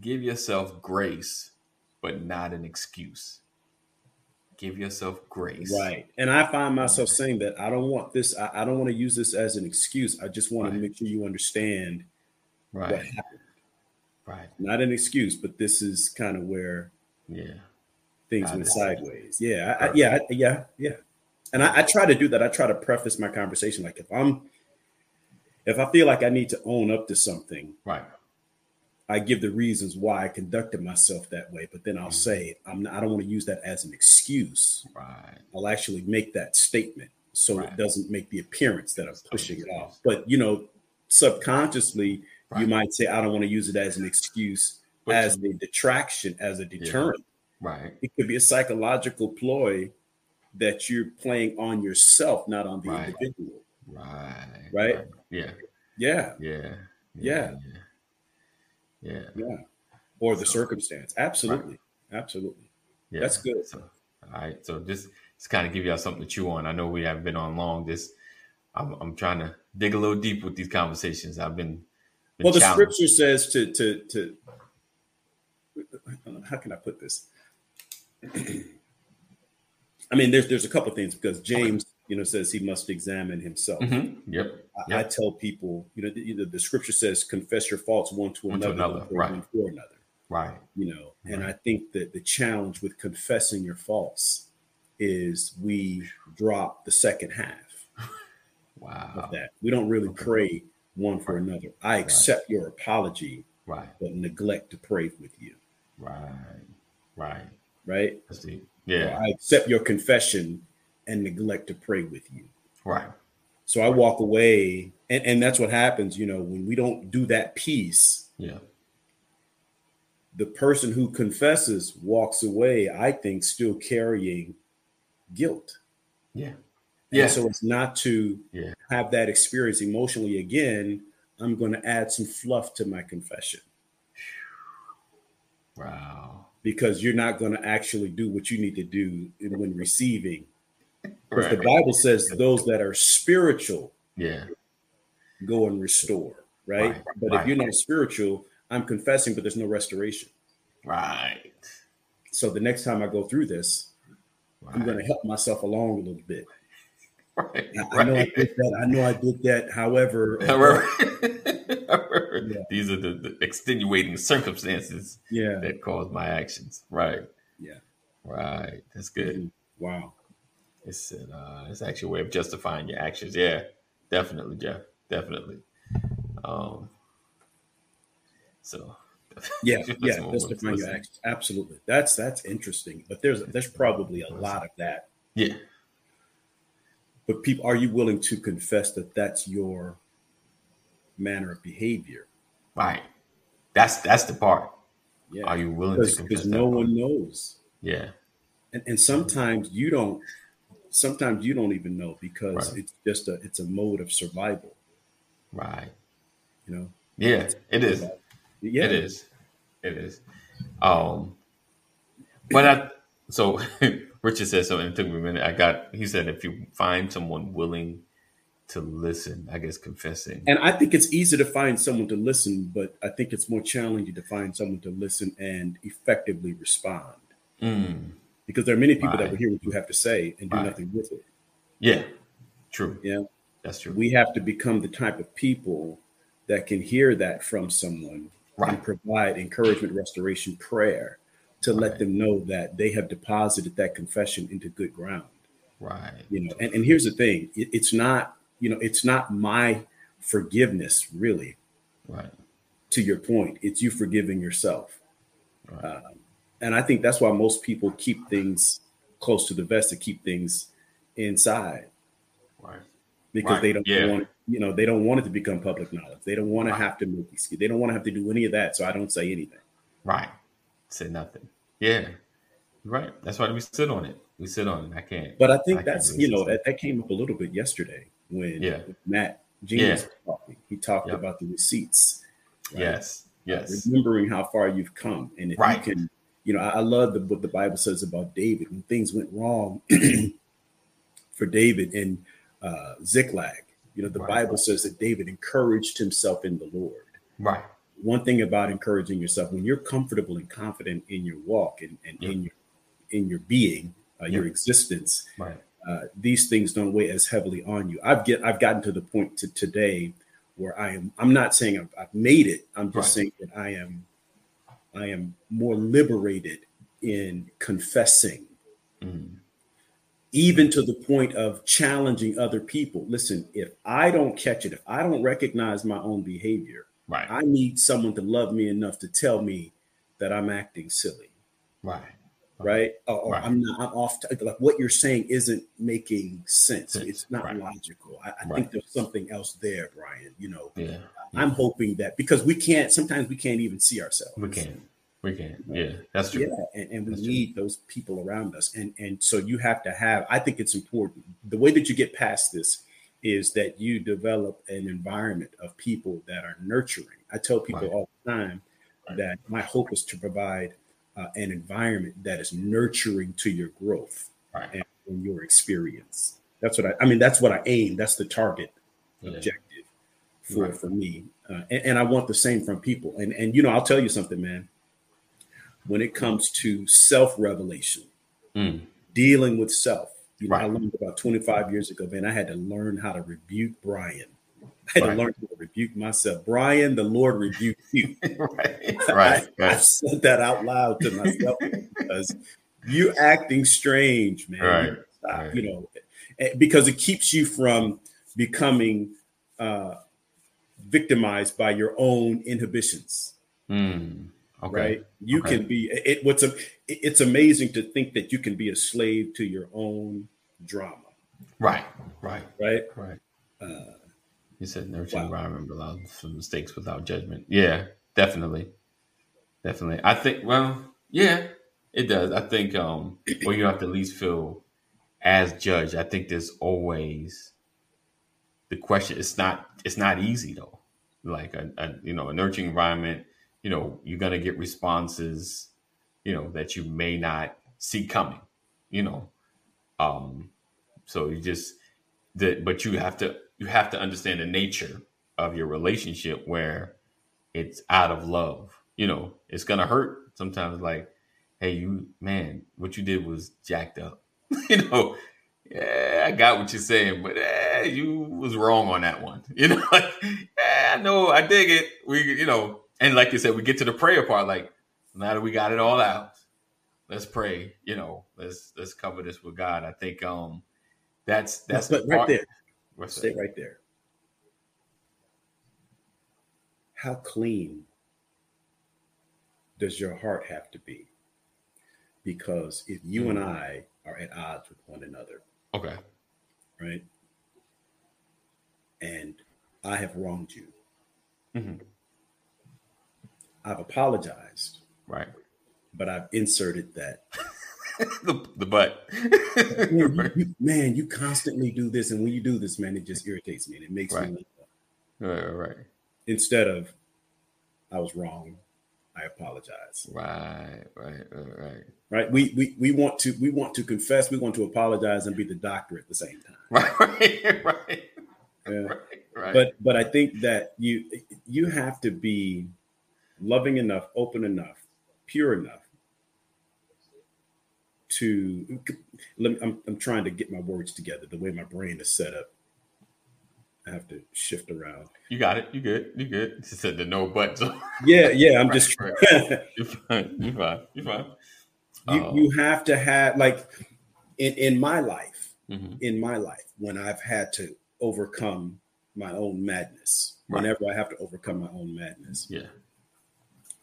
give yourself grace, but not an excuse. Give yourself grace. Right. And I find myself saying that I don't want this, I, I don't want to use this as an excuse. I just want Right. to make sure you understand what Right. happened. Right. Not an excuse, but this is kind of where Yeah. Things went sideways. Yeah, I, yeah, I- yeah, yeah. And I, I try to do that. I try to preface my conversation like if I'm, if I feel like I need to own up to something, Right. I give the reasons why I conducted myself that way. But then I'll Mhm. say I'm not, I don't want to use that as an excuse. Right. I'll actually make that statement so Right. it doesn't make the appearance that I'm pushing it off. But you know, subconsciously, you might say I don't want to use it as an excuse, But as a detraction, as a deterrent. Right. it could be a psychological ploy that you're playing on yourself, not on the Right. individual. Right. Right? Yeah. Yeah, Yeah. Yeah. Yeah. Yeah. yeah. Or the circumstance. Absolutely. Absolutely. yeah. That's good. So, all right. So just just kind of give y'all something to chew on. I know we haven't been on long. This I'm I'm trying to dig a little deep with these conversations. I've been, been Well, the scripture says to to to how can I put this? I mean, there's there's a couple things because James, you know, says he must examine himself. Mhm. Yep. I, I tell people, you know, the, the, scripture says, confess your faults one to One to another, another, right. one for another. Right. you know and i think that the challenge with confessing your faults is we drop the second half Wow. of that we don't really pray one for another i accept your apology Right. but neglect to pray with you Right. Right. Right. Yeah. i accept your confession and neglect to pray with you Right. so i walk away and, and that's what happens you know when we don't do that piece Yeah. the person who confesses walks away i think still carrying guilt Yeah. And Yeah. so it's not to Yeah. have that experience emotionally again. I'm going to add some fluff to my confession Wow. Because you're not going to actually do what you need to do in- when receiving. Because the Bible says those that are spiritual Yeah. go and restore, right? Right, But right. if you're not spiritual, I'm confessing, but there's no restoration. Right. So the next time I go through this. I'm going to help myself along a little bit. Right. I, I know I Right. did that. I know I did that. However, However, Yeah. these are the, the extenuating circumstances Yeah. that cause my actions. Right. Yeah. Right. That's good. Wow. It's uh, it's actually a way of justifying your actions. Yeah, definitely, Jeff. Definitely. Um. So. Yeah, yeah, what that's we're define your actions. Absolutely. That's that's interesting. But there's there's probably a lot of that. Yeah. But people, are you willing to confess that that's your manner of behavior? Right. That's that's the part. Yeah, Are you willing to because confess no part? one knows, Yeah. and and sometimes you don't. Sometimes you don't even know because Right. it's just a it's a mode of survival. Right. You know. Yeah. It is. Yeah. It is. It is. Um, but I so Richard said something. It took me a minute. I got. He said if you find someone willing to listen, I guess confessing. And I think it's easy to find someone to listen, but I think it's more challenging to find someone to listen and effectively respond. Mm, Because there are many people that will hear what you have to say and do Right. nothing with it. yeah. True. Yeah. That's true. We have to become the type of people that can hear that from someone Right. and provide encouragement, restoration, prayer to let Right. them know that they have deposited that confession into good ground. right. You know, and, and here's the thing: it, it's not, you know, it's not my forgiveness really. Right. to your point, it's you forgiving yourself. Right. Um, and I think that's why most people keep things close to the vest to keep things inside Right. because Right, they don't yeah. want, you know, they don't want it to become public knowledge. They don't want to have to make excuses. They don't want to have to do any of that. So I don't say anything. Right. Say nothing. Yeah. Right. That's why we sit on it. We sit on it. I can't. But I I think can't that's, you know, that, that came up a little bit yesterday when Yeah. Matt James Yeah. was talking. He talked Yep. about the receipts. right? Yes. Yes. remembering how far you've come and if Right. you can you know i, I love the, what the bible says about david when things went wrong for david in uh ziklag you know the Right. bible says that david encouraged himself in the lord Right. One thing about encouraging yourself when you're comfortable and confident in your walk and, and in your in your being uh, your existence Right. uh, these things don't weigh as heavily on you. I've get I've gotten to the point to today where I am. I'm not saying I've, I've made it. I'm just Right. saying that I am. I am more liberated in confessing, Mm. even to the point of challenging other people. Listen, if I don't catch it, if I don't recognize my own behavior, Right. I need someone to love me enough to tell me that I'm acting silly Right. right? Or, Right. I'm not. I'm off. To, like what you're saying isn't making sense. Sense, It's not right. logical. I, I Right. think there's something else there, Brian. You know, Yeah. I'm hoping that because we can't. Sometimes we can't even see ourselves. We can. We can. Yeah. That's true. Yeah, and, and we That's true. need those people around us, and and so you have to have. I think it's important. The way that you get past this is that you develop an environment of people that are nurturing. I tell people Right. all the time Right. that my hope is to provide uh, an environment that is nurturing to your growth Right. and, and your experience. That's what I. I mean, that's what I aim. That's the target Yeah. objective for for me, uh, and, and I want the same from people. And and you know, I'll tell you something, man. When it comes to self revelation, Mm. dealing with self, you know, I learned about 25 years ago, man. I had to learn how to rebuke Brian. I had Right. to learn how to rebuke myself. Brian, the Lord rebuked you. right. I, Right. I Right. said that out loud to myself because you acting strange, man. Right. Right. You know, eh, because it keeps you from becoming uh, victimized by your own inhibitions. Mm. Okay. Right? You Okay. can be. It, what's a, It's amazing to think that you can be a slave to your own drama. Right. Right. Right? Right. Uh, You said nurture Wow. environment allows for mistakes without judgment. Yeah, definitely. Definitely. I think well, yeah, it does. I think um or you have to at least feel as judged. I think there's always the question it's not it's not easy though. Like a, a you know, a nurturing environment, you know, you're gonna get responses, you know, that you may not see coming, you know. Um so you just that but you have to you have to understand the nature of your relationship where it's out of love you know it's gonna hurt sometimes like hey you man what you did was jacked up you know yeah I got what you're saying, but eh, you was wrong on that one. You know, like, yeah, I know, I dig it. We, you know, and like you said, we get to the prayer part. Like, now that we got it all out, let's pray. You know, let's let's cover this with God. I think um that's that's but right part- there, What's stay that? right there. How clean does your heart have to be? Because if you and I are at odds with one another, Okay. right? And I have wronged you. mm-hmm. I've apologized, Right. But I've inserted that. the the butt. Man you, you- man, you constantly do this, and when you do this, man, it just irritates me and it makes Right. me right, right, instead of I was wrong, I apologize. right, right, right, right. Right? We we we want to we want to confess, we want to apologize and be the doctor at the same time. Right, right, right, Yeah. right, right. But but I think that you you have to be loving enough, open enough, pure enough to let me, I'm, I'm trying to get my words together the way my brain is set up i have to shift around you got it. You good. You good. She said the no butt. So yeah yeah i'm just Right, you, you're fine. You're fine. You're fine. Um, you have to have like in in my life mhm. in my life when i've had to overcome my own madness Right. whenever i have to overcome my own madness Yeah.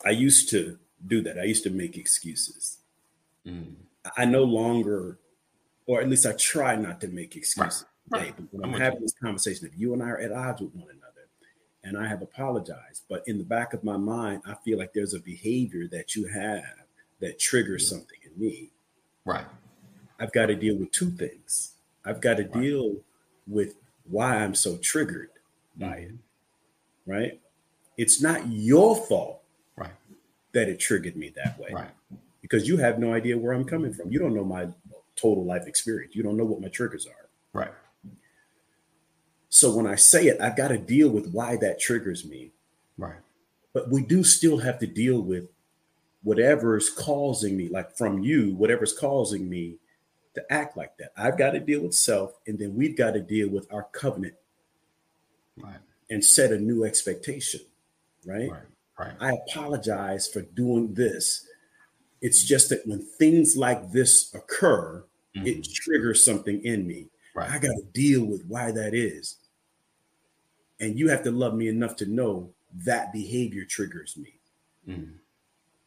i used to do that i used to make excuses Mm. I no longer, or at least I try not to make excuses Right, today. But when I'm I'm having this conversation, if you and I are at odds with one another, and I have apologized, but in the back of my mind, I feel like there's a behavior that you have that triggers something in me. Right. I've got to deal with two things. I've got to Right. deal with why I'm so triggered by Mm-hmm. it, right? It's not your fault Right. that it triggered me that way Right. Because you have no idea where I'm coming from. You don't know my total life experience. You don't know what my triggers are. Right. So when I say it, I've got to deal with why that triggers me. Right. But we do still have to deal with whatever's causing me, like from you, whatever's causing me to act like that. I've got to deal with self, and then we've got to deal with our covenant Right. and set a new expectation, right? Right. Right. I apologize for doing this. It's just that when things like this occur, it Mhm. triggers something in me. Right. I got to deal with why that is. And you have to love me enough to know that behavior triggers me, Mm.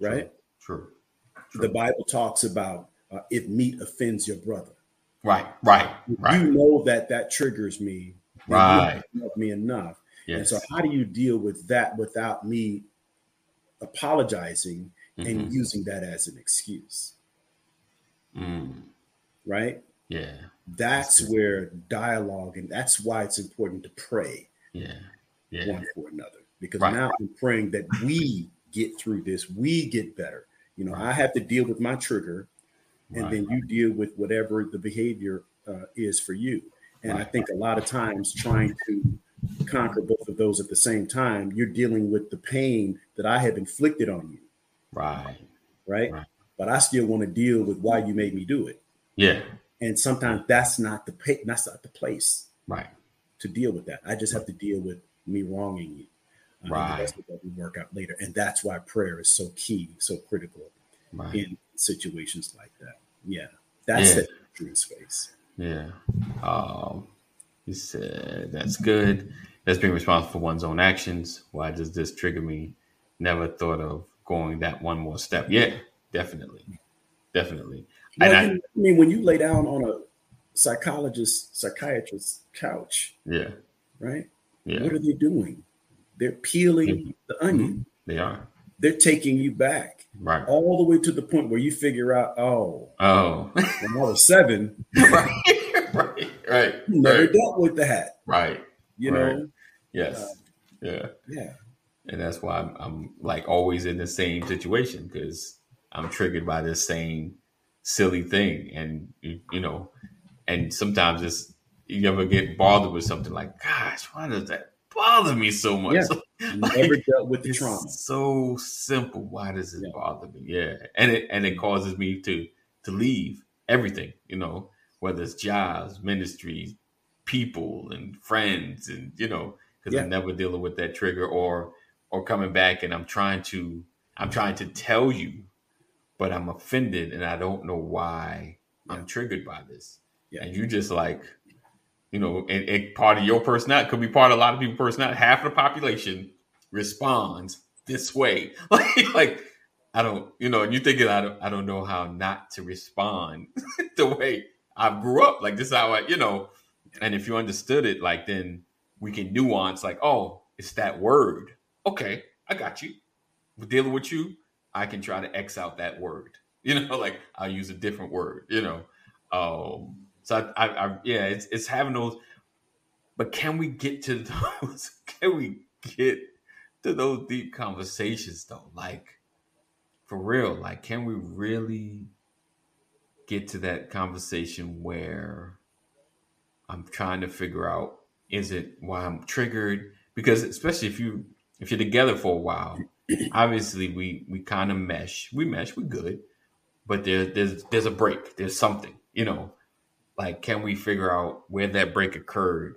right? True. The Bible talks about uh, if meat offends your brother. Right. Right. Right. You know that that triggers me. Right. love me enough. And so, how do you deal with that without me apologizing Mhm. and using that as an excuse? Mm. Right? Yeah. That's That's where dialogue, and that's why it's important to pray Yeah. Yeah. one for another. Because Right. now I'm praying that we get through this, we get better. You know, Right. I have to deal with my trigger, and Right. then you deal with whatever the behavior uh, is for you. And I think a lot of times trying to conquer both of those at the same time, you're dealing with the pain that I have inflicted on you, Right. right? Right. But I still want to deal with why you made me do it. Yeah. And sometimes that's not the pa- that's not the place Right. to deal with that. I just have to deal with me wronging you. The Right. rest of that we work out later. And that's why prayer is so key, so critical Right. in situations like that. Yeah. That's Yeah. the true space. Yeah. Um, he said, that's good. That's being responsible for one's own actions. Why does this trigger me? Never thought of going that one more step. Yeah, definitely. Definitely. Well, And I- I mean, when you lay down on a psychologist, psychiatrist's couch, Yeah. right? Yeah. What are they doing? They're peeling mm-hmm. the onion. Mm-hmm. They are. They're taking you back Right. all the way to the point where you figure out, oh, Oh. when I was seven, right. Right. Right. never Right. dealt with that. Right. You Right. know? Yes. Uh, yeah. Yeah. And that's why I'm, I'm like always in the same situation because I'm triggered by this same silly thing, and you, you know, and sometimes it's you ever get bothered with something like, gosh, why does that bother me so much? Yeah. You never dealt with the it's trauma. so simple. Why does it Yeah. bother me? Yeah, and it and it causes me to to leave everything, you know, whether it's jobs, ministries, people, and friends, and you know, because Yeah. I'm never dealing with that trigger or or coming back and I'm trying to I'm trying to tell you, but I'm offended and I don't know why I'm triggered by this. Yeah. And you just like, you know, and, and part of your personality could be part of a lot of people's personality. Half of the population responds this way. Like, like I don't, you know, and you thinking I don't, I don't know how not to respond the way I grew up. Like this is how I, you know, and if you understood it, like then we can nuance. Like, oh, it's that word. Okay, I got you. We're dealing with you. I can try to X out that word. You know, like I'll use a different word. You know, um, so I, I, I yeah, it's it's having those. But can we get to those? Can we get to those deep conversations though? Like for real, like can we really get to that conversation where I'm trying to figure out is it why I'm triggered? Because especially if you if you're together for a while, obviously we we kind of mesh. We mesh, we good. But there, there's there's a break. There's something, you know. Like, can we figure out where that break occurred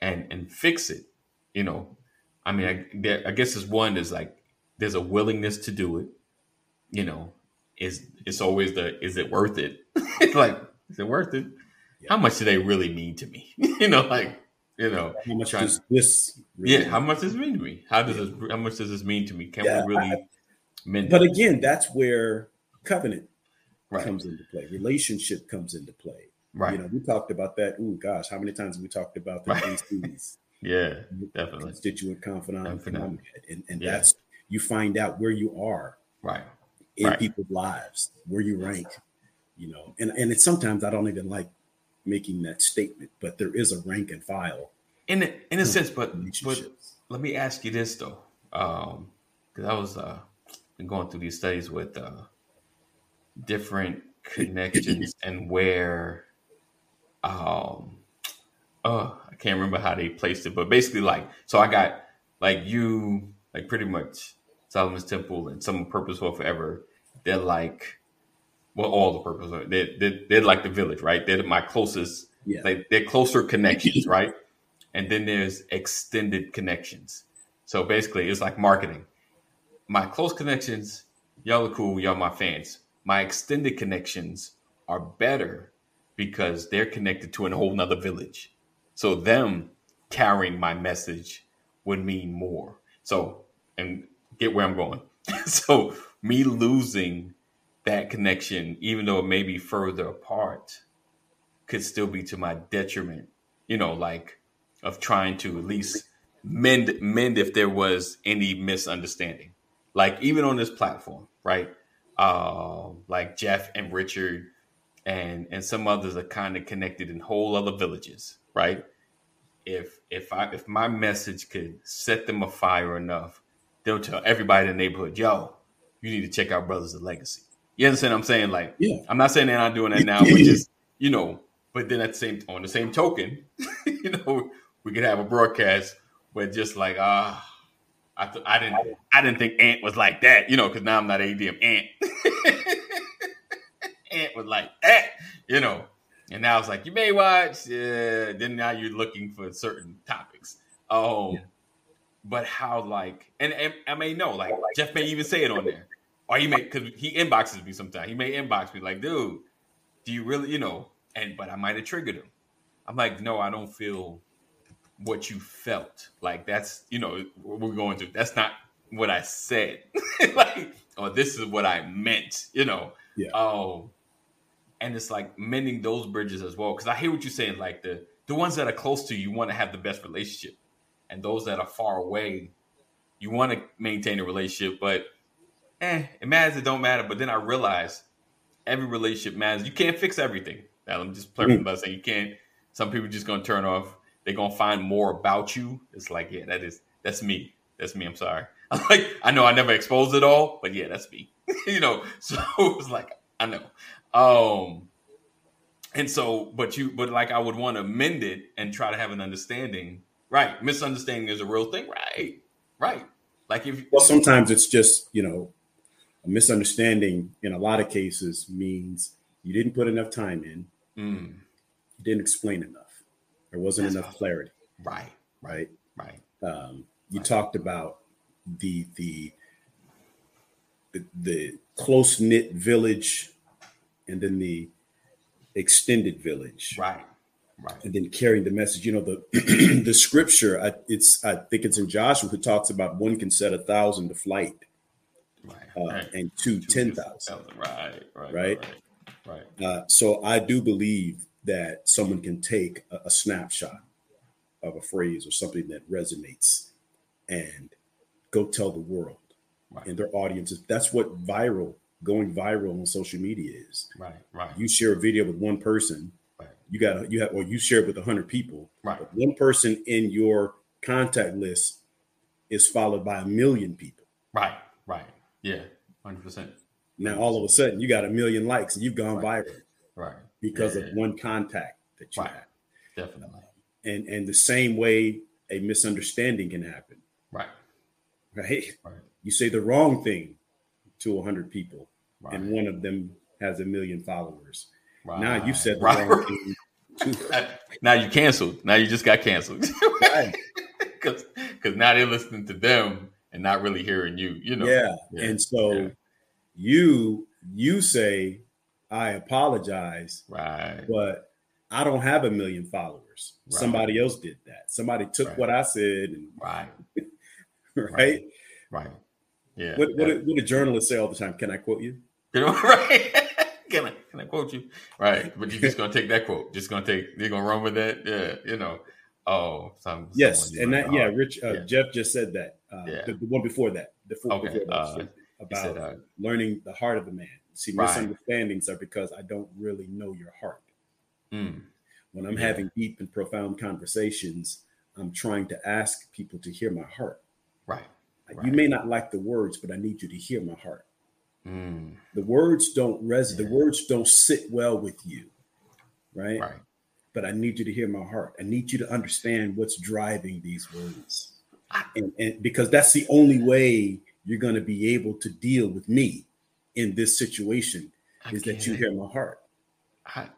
and and fix it? You know, I mean, I, there, I guess there's one is like there's a willingness to do it. You know, is it's always the is it worth it? like, is it worth it? How much do they really mean to me? you know, like you know, How much trying- does this? really yeah. How much does this mean to me? How does this? How much does this mean to me? Can Yeah, we really mend But it? again, that's where covenant Right, comes into play. Relationship comes into play. right, You know, we talked about that. Ooh, gosh, how many times have we talked about the Right. ACs? yeah, definitely, constituent, confidant, and Confidant. And, and Yeah. that's you find out where you are right, in Right. people's lives, where you rank. You know, and and it's sometimes I don't even like making that statement, but there is a rank and file in a, in a sense. But but let me ask you this though, because I was uh going through these studies with uh different connections and where um oh I can't remember how they placed it, but basically like so I got like you like pretty much Solomon's Temple and some Purposeful Forever. They're like well all the purpose they're, they're, they're like the village right? They're my closest Yeah. like they're closer connections right? And then there's extended connections. So basically it's like marketing. My close connections y'all are cool y'all my fans. My extended connections are better because they're connected to a whole nother village. So them carrying my message would mean more. So and get where i'm going. So me losing that connection, even though it may be further apart, could still be to my detriment. You know, like of trying to at least mend mend if there was any misunderstanding. Like even on this platform, right? Uh, like Jeff and Richard and and some others are kind of connected in whole other villages, right? If if I if my message could set them afire enough, they'll tell everybody in the neighborhood, yo, you need to check out Brothers of Legacy. You understand what I'm saying? Like, Yeah. I'm not saying they're not doing that now, but just, you know, but then at the same on the same token, you know, we could have a broadcast where just like, ah, I th- I didn't I didn't think Ant was like that, you know, because now I'm not ADM Ant. Ant was like that, you know. And now it's like you may watch, uh, then now you're looking for certain topics. Um, but how like, and, and I may know, like Jeff may even say it on there, or he may because he inboxes me sometimes. He may inbox me like, dude, do you really, you know? And but I might have triggered him. I'm like, no, I don't feel what you felt. Like that's, you know, what we're going to. That's not what I said. like, or this is what I meant, you know. Yeah. Oh, and it's like mending those bridges as well. Because I hear what you're saying. Like the the ones that are close to you, you want to have the best relationship, and those that are far away, you want to maintain a relationship. But eh, it matters. It don't matter. But then I realize every relationship matters. You can't fix everything. Now I'm just playing by saying you can't. Some people just gonna turn off. They're gonna find more about you. It's like, yeah, that is that's me. That's me. I'm sorry. I'm like, I know I never exposed it all, but yeah, that's me. you know, so it's like I know. Um and so, but you, but like I would want to mend it and try to have an understanding. Right. Misunderstanding is a real thing. Right. Right. Like if Well, sometimes it's just, you know, a misunderstanding in a lot of cases means you didn't put enough time in mm, didn't explain enough. There wasn't That's enough clarity, Right. right? Right. Um, you Right. talked about the the the, the close knit village, and then the extended village, Right. Right. and then carrying the message. You know the the scripture. I, it's I think it's in Joshua who talks about one can set a thousand to flight, Right. uh, and two Two ten different thousand. thousand. Right. Right. Right? Right. Right. Uh, so I do believe that someone can take a, a snapshot of a phrase or something that resonates and go tell the world Right. and their audiences. That's what viral, going viral on social media is. Right. Right. You share a video with one person, Right. you got you have or you share it with hundred people. Right. But one person in your contact list is followed by a million people. Right. Right. Yeah. Hundred percent. Now all of a sudden you got a million likes and you've gone Right. viral Right. because Yeah, of yeah. one contact that you Right. have. Definitely. Uh, and and the same way a misunderstanding can happen Right. right Right. you say the wrong thing to 100 people Right. and one of them has a million followers right. now you said the wrong thing to, now you canceled. Now you just got canceled. right. Because now they're listening to them and not really hearing you. You know. yeah. Yeah. and so Yeah. you you say i apologize Right. but i don't have a million followers Right. somebody else did that somebody took Right. what i said and Right. right, Right. Yeah. What, what, what do journalists say all the time can i quote you You know, right? can I can I quote you? Right, but you're just gonna take that quote. Just gonna take. You're gonna run with that. Yeah, you know. Oh, some, Yes, and that yeah. Rich uh, Yeah. Jeff just said that. Uh, Yeah. the, the one before that, the four Okay, before that, uh, about said, uh, learning the heart of the man. See, Right. misunderstandings are because I don't really know your heart. mm, When I'm Yeah. having deep and profound conversations, I'm trying to ask people to hear my heart. right. You may not like the words, but I need you to hear my heart. Mm, The words don't resonate. The words don't sit well with you, right? right. But I need you to hear my heart. I need you to understand what's driving these words. And, and because that's the only way you're going to be able to deal with me in this situation I is that you it. hear my heart. I,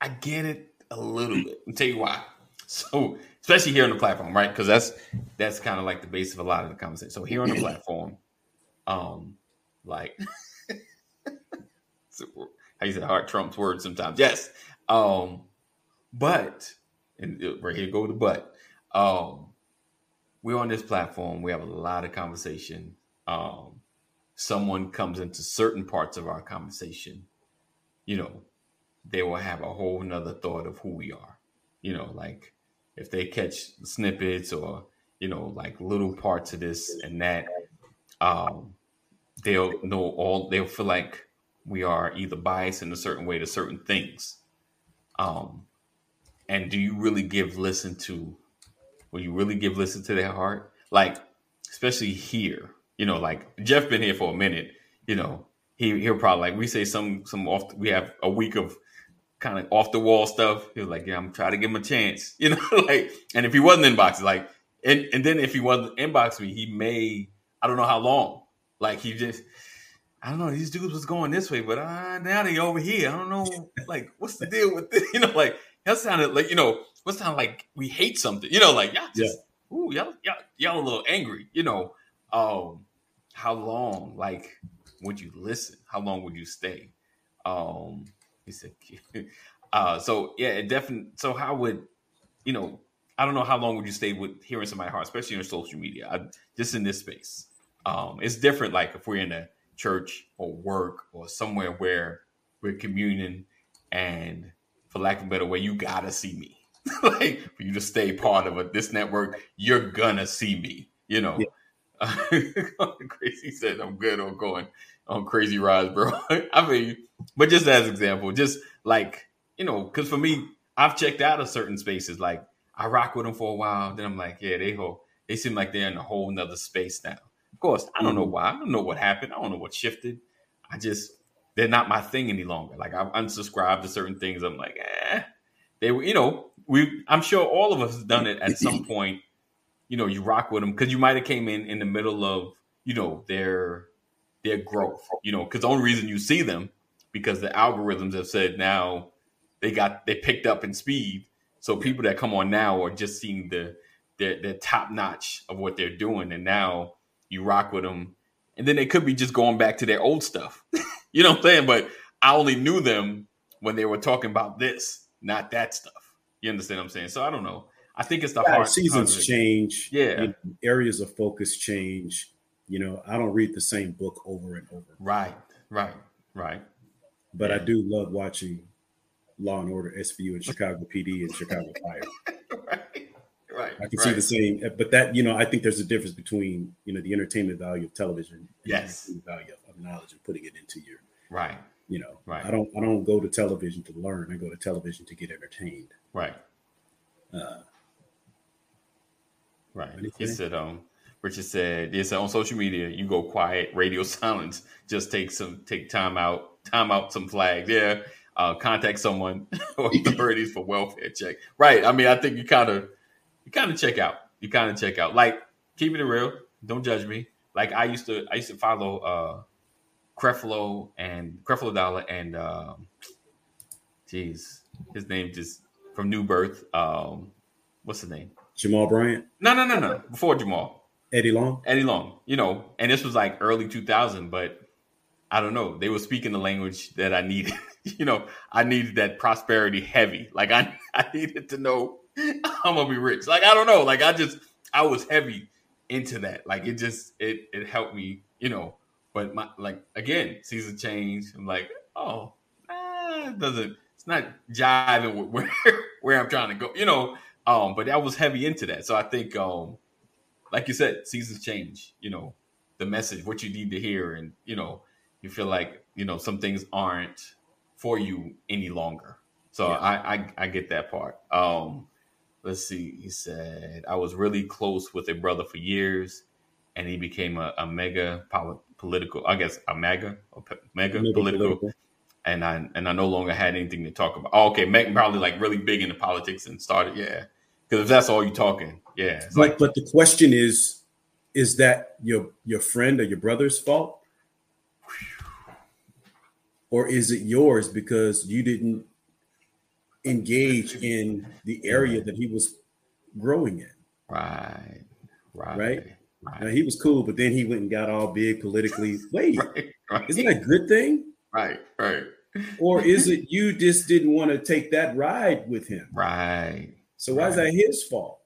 I get it a little bit. I'll tell you why. So, especially here on the platform, right? Because that's that's kind of like the base of a lot of the conversation. So here on the platform, um, like how you said heart trumps words sometimes. Yes. Um, but and it- right here go the but. Um, we're on this platform. We have a lot of conversation. Um, someone comes into certain parts of our conversation, you know, they will have a whole nother thought of who we are. You know, like if they catch snippets or, you know, like little parts of this and that, um, they'll know all, they'll feel like we are either biased in a certain way to certain things. Um, and do you really give listen to, will you really give listen to their heart? Like, especially here, you know, like Jeff been here for a minute, you know, he, he'll probably like, we say some, some off, we have a week of kind of off the wall stuff. He was like, yeah, I'm trying to give him a chance, you know, like, and if he wasn't inboxing, like, and, and then if he wasn't inboxing me, he may, I don't know how long, like he just, I don't know, these dudes was going this way, but uh, now they over here. I don't know, like, what's the deal with this? You know, like, that sounded like, you know, what sounded like we hate something, you know, like, y'all just, ooh, y'all, y'all, y'all a little angry, you know. Um, how long, like, would you listen? How long would you stay? Um, he said, uh, so yeah, it definitely. So how would you know? I don't know how long would you stay with hearing somebody's heart, especially on social media. I, just in this space, um, it's different. Like if we're in a church or work or somewhere where we're communing, and for lack of a better way, you gotta see me. like for you to stay part of a, this network, you're gonna see me. You know. crazy said, "I'm good on going on crazy rides, bro." I mean, but just as example, just like you know, because for me, I've checked out of certain spaces. Like I rock with them for a while, then I'm like, yeah, they whole, they seem like they're in a whole nother space now. Of course, I don't know why. I don't know what happened. I don't know what shifted. I just they're not my thing any longer. Like I've unsubscribed to certain things. I'm like, eh. They were, you know, we. I'm sure all of us have done it at some point. You know, you rock with them because you might have came in in the middle of you know their their growth. You know, because the only reason you see them because the algorithms have said now they got they picked up in speed. So people that come on now are just seeing the the, the top notch of what they're doing, and now you rock with them, and then they could be just going back to their old stuff. you know what I'm saying? But I only knew them when they were talking about this, not that stuff. You understand what I'm saying? So I don't know. I think it's the Yeah, hard seasons change. Yeah. you know, areas of focus change. You know, I don't read the same book over and over, Right, right, right. but I do love watching Law and Order, SVU, and Chicago PD and Chicago Fire. right, right. I can right. see the same, but that you know, I think there's a difference between you know the entertainment value of television, and Yes. the value of, of knowledge and putting it into your, Right, you know, Right. I don't I don't go to television to learn. I go to television to get entertained. right, Uh, right. He said, um, Richard said, he said on social media, you go quiet, radio silence, just take some, take time out, time out some flags. Yeah. Uh, contact someone or the birdies for welfare check. Right. I mean, I think you kind of, you kind of check out. You kind of check out. Like, keep it real. Don't judge me. Like I used to, I used to follow uh Creflo and Creflo Dollar and um, geez, his name just from New Birth. Um, what's his name? Jamal Bryant, No, no, no, no. Before Jamal, Eddie Long. Eddie Long. You know, and this was like early 2000, but I don't know. They were speaking the language that I needed. you know, I needed that prosperity heavy. Like I, I needed to know I'm gonna be rich. Like I don't know. Like I just, I was heavy into that. Like it just, it, it helped me. You know, but my like again, season change. I'm like, oh, nah, it doesn't. It's not jiving with where where I'm trying to go. You know, um, but I was heavy into that. So I think, um, like you said, seasons change. You know, the message, what you need to hear, and you know, you feel like you know some things aren't for you any longer. So Yeah. I, I I get that part. Um, let's see. He said I was really close with a brother for years, and he became a, a mega poli- political. I guess a mega, a pe- mega Maybe political, and I and I no longer had anything to talk about. Oh, okay, Meg probably like really big into politics and started. Yeah, because if that's all you're talking, yeah, But like but the question is, is that your your friend or your brother's fault, or is it yours because you didn't engage in the area that he was growing in? right, right, Right? Right, Now he was cool, but then he went and got all big politically. Wait, right, right, isn't that a good thing? right, right, Or is it you just didn't want to take that ride with him? right, So why is that his fault?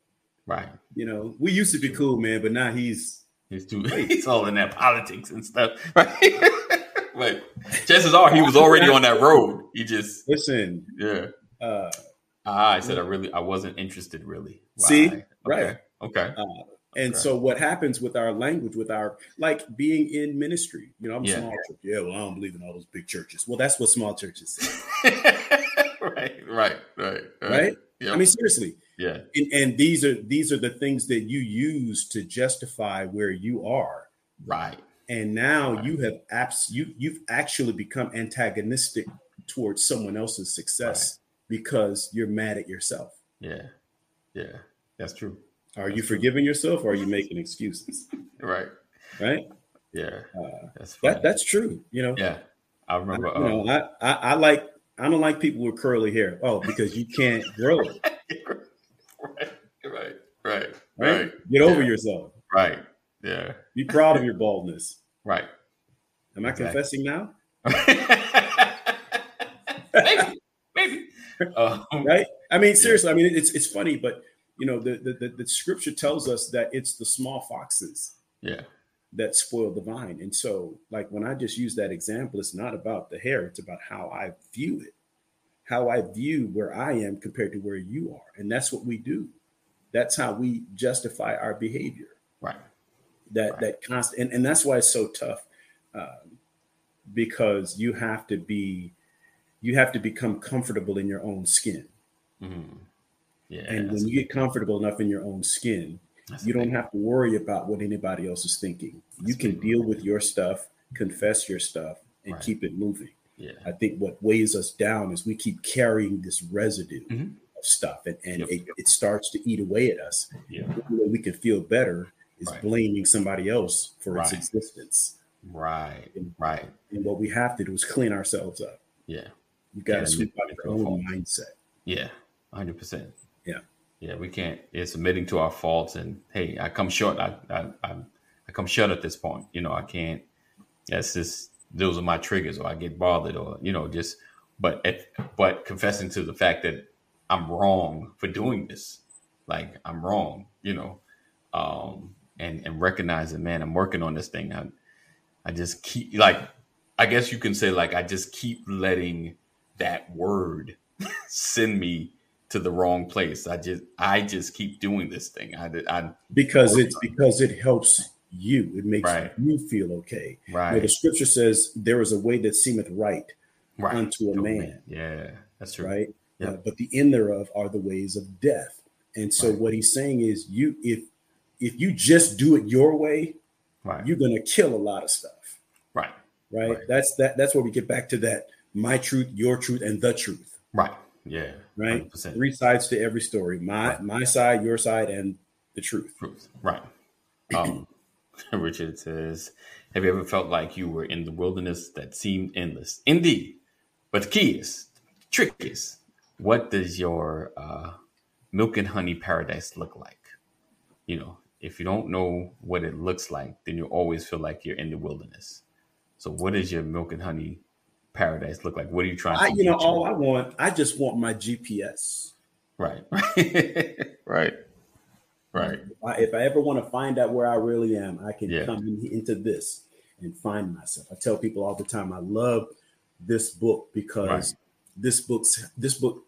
right. You know, we used to be cool, man, but now he's He's too. He's all in that politics and stuff, right? but chances are he was already on that road. He just, listen. yeah. Uh, I said I really, I wasn't interested really. See? Okay. Right. Okay. And Okay. so what happens with our language, with our like being in ministry, you know, I'm Yeah. small church. Yeah, well, I don't believe in all those big churches. Well, that's what small churches say, right. Right. Right. right? Yeah. I mean, seriously. yeah. And, and these are these are the things that you use to justify where you are. Right. And now Right. you have apps you you've actually become antagonistic towards someone else's success because you're mad at yourself. Yeah. Yeah. That's true. Are you forgiving yourself or are you making excuses? Right. Right? Yeah. Uh, That's funny. that that's true. You know, yeah. I I, remember. you know, um, I, I I like I don't like people with curly hair. Oh, because you can't grow it. right. Right. Right. Right? Get over Yeah. yourself. Right. Yeah. Be proud of your baldness. Right. Am I confessing now? maybe. Maybe. Um, Right? I mean, seriously. I mean, it's it's funny, but you know, the the, the, the scripture tells us that it's the small foxes yeah. that spoil the vine. And so, like when I just use that example, it's not about the hair; it's about how I view it, how I view where I am compared to where you are, and that's what we do. That's how we justify our behavior. Right. that Right. that constant and, and that's why it's so tough um, because you have to be you have to become comfortable in your own skin Mhm. And when you get comfortable enough in your own skin that's you don't have to worry about what anybody else is thinking you can deal with your stuff confess your stuff and Right. keep it moving Yeah. i think what weighs us down is we keep carrying this residue Mhm. of stuff and, and Yep. it, it starts to eat away at us Yeah. the only way we can feel better is Right. blaming somebody else for its existence Right. Right. And what we have to do is clean ourselves up. Yeah. You got to sweep out your to a fault. own mindset. Yeah, hundred percent. Yeah. Yeah, we can't. It's admitting to our faults, and hey, I come short. I I I, I come short at this point. You know, I can't. That's just those are my triggers, or I get bothered, or you know, just. But if, but confessing to the fact that I'm wrong for doing this, like I'm wrong, you know, um, and and recognizing, man, I'm working on this thing. I I just keep like, I guess you can say like I just keep letting that word send me to the wrong place. I just I just keep doing this thing. I I Because it's because it helps you. It makes Right. you feel okay. You know, right the scripture says there is a way that seemeth right, right unto a man. Yeah, that's true. right? Yeah. Uh, but the end thereof are the ways of death. And so Right. what he's saying is you if if you just do it your way, Right, you're gonna kill a lot of stuff. right, Right? Right. That's that that's where we get back to that my truth, your truth, and the truth. right. Yeah, Right? 100%. Three sides to every story. My Right. my side, your side, and the truth. Truth. Right. Um, Richard says, "Have you ever felt like you were in the wilderness that seemed endless? Indeed, but the key is, the trick is, what does your uh, milk and honey paradise look like? You know, if you don't know what it looks like, then you always feel like you're in the wilderness. So, what is your milk and honey paradise look like? What are you trying I, to? you know, get all I want, I just want my GPS. right, right, right, I, if I ever want to find out where I really am, I can Yeah. come in, into this and find myself. I tell people all the time, I love this book because Right. this book's this book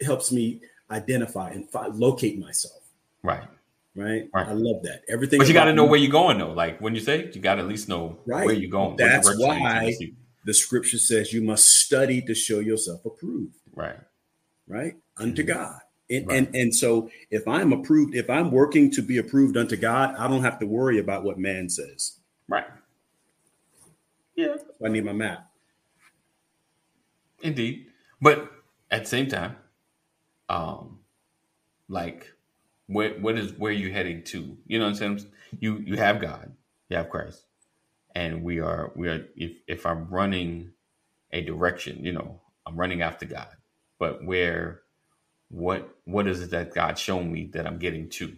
helps me identify and fi- locate myself. right. Right? Right. I love that. Everything. But you got to know me- where you're going, though. Like when you say, you got to at least know Right. where you're going. That's direction you're why- taking you. The scripture says you must study to show yourself approved. Right. right unto Mhm. god and, Right. and and so if i'm approved if i'm working to be approved unto god i don't have to worry about what man says Right. Yeah, i need my map indeed. But at the same time, um, like, where what is where you heading to? You know what I'm saying? You you have God, you have Christ, and we are we are. If if I'm running a direction, you know, I'm running after God, but where, what what is it that God shown me that I'm getting to?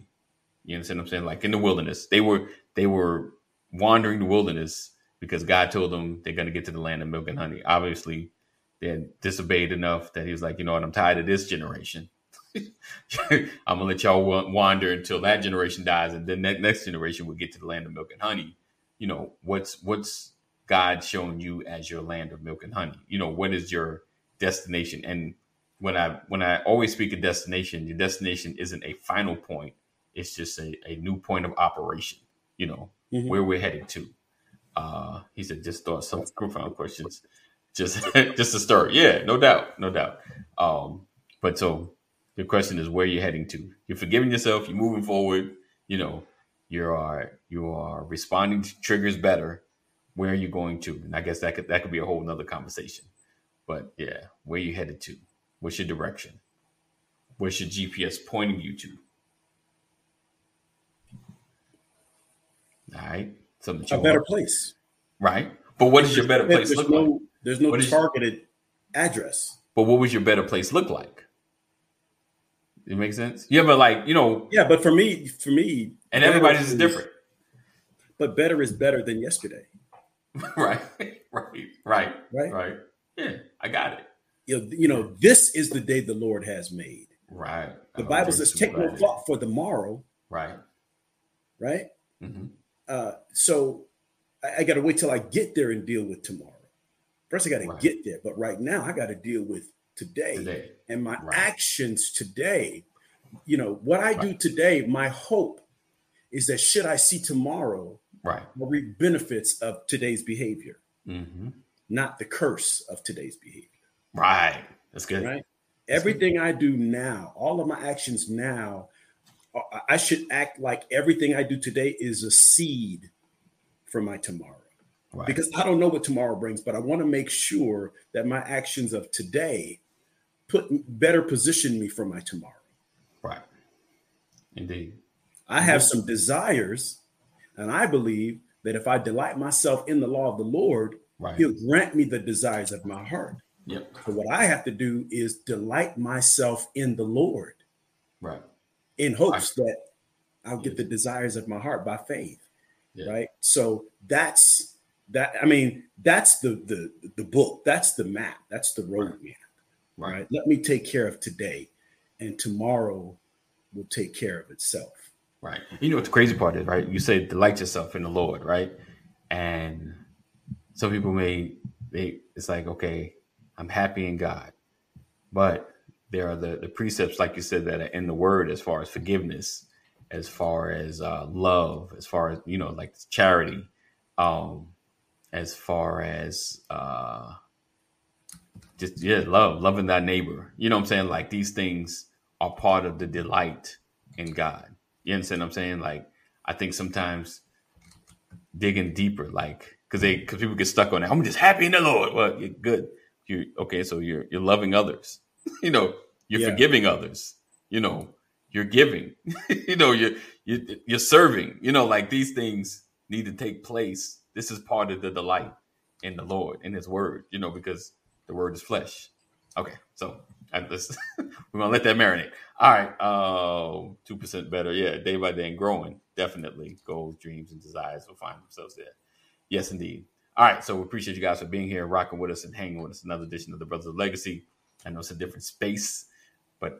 You understand what I'm saying? Like in the wilderness, they were they were wandering the wilderness because God told them they're going to get to the land of milk and honey. Obviously, they had disobeyed enough that he was like, you know what, I'm tired of this generation. I'm gonna let y'all wander until that generation dies, and then that next generation will get to the land of milk and honey. You know what's what's God showing you as your land of milk and honey? You know what is your destination? And when I when I always speak of destination, your destination isn't a final point; it's just a, a new point of operation. You know Mhm. where we're heading to. Uh, he said, just thought some profound questions, just just to start. Yeah, no doubt, no doubt. Um, but so the question is where you're heading to. You're forgiving yourself. You're moving forward. You know, you are you are responding to triggers better. Where are you going to? And I guess that could that could be a whole nother conversation. But yeah, where you headed to? What's your direction? Where's your GPS pointing you to? All right, something a better want. place right? But what does your better place there's look no like? there's no What is- targeted address But what would your better place look like? It makes sense. Yeah, but like you know, yeah but for me for me and everybody's is different, but better is better than yesterday right? Right, right, Right. right. Yeah, I got it. you know, you know this is the day the lord has made Right. the bible says take no thought for the morrow Right. right hmm uh so i, I got to wait till i get there and deal with tomorrow first i got to Right. get there but right now i got to deal with today, Today. and my Right. actions today you know what i do today my hope is that should i see tomorrow Right. i'll reap benefits of today's behavior hmm not the curse of today's behavior Right. That's good. right everything i do now all of my actions now I- i should act like everything i do today is a seed for my tomorrow Right. because I don't know what tomorrow brings, but I want to make sure that my actions of today put better position me for my tomorrow. right. Indeed. I have some desires, and I believe that if I delight myself in the law of the Lord, Right. He'll grant me the desires of my heart. Yep. So what I have to do is delight myself in the Lord Right. in hopes that I'll get the desires of my heart by faith. Yeah. Right. So that's that. I mean, that's the the the book. That's the map. That's the roadmap. Right. Right. Let me take care of today, and tomorrow will take care of itself. Right. You know what the crazy part is, right? You say delight yourself in the Lord, right? And some people may they it's like, okay, I'm happy in God. But there are the, the precepts, like you said, that are in the word as far as forgiveness, as far as uh, love, as far as you know, like charity, um, as far as uh just yeah, love, loving thy neighbor. You know what I'm saying? Like these things are part of the delight in God. You understand what I'm saying? Like, I think sometimes digging deeper, like, because they, because people get stuck on it. I'm just happy in the Lord. Well, you're good. You okay? So you're you're loving others. you know, you're Yeah. forgiving others. You know, you're giving. you know, you're you you're serving. You know, like these things need to take place. This is part of the delight in the Lord in His Word. You know, because the Word is flesh. Okay, so I just, we're gonna let that marinate. All right, uh, two percent better. Yeah, day by day and growing. Definitely, goals, dreams, and desires will find themselves there. Yes, indeed. All right, so we appreciate you guys for being here, rocking with us, and hanging with us. Another edition of the Brothers of Legacy. I know it's a different space, but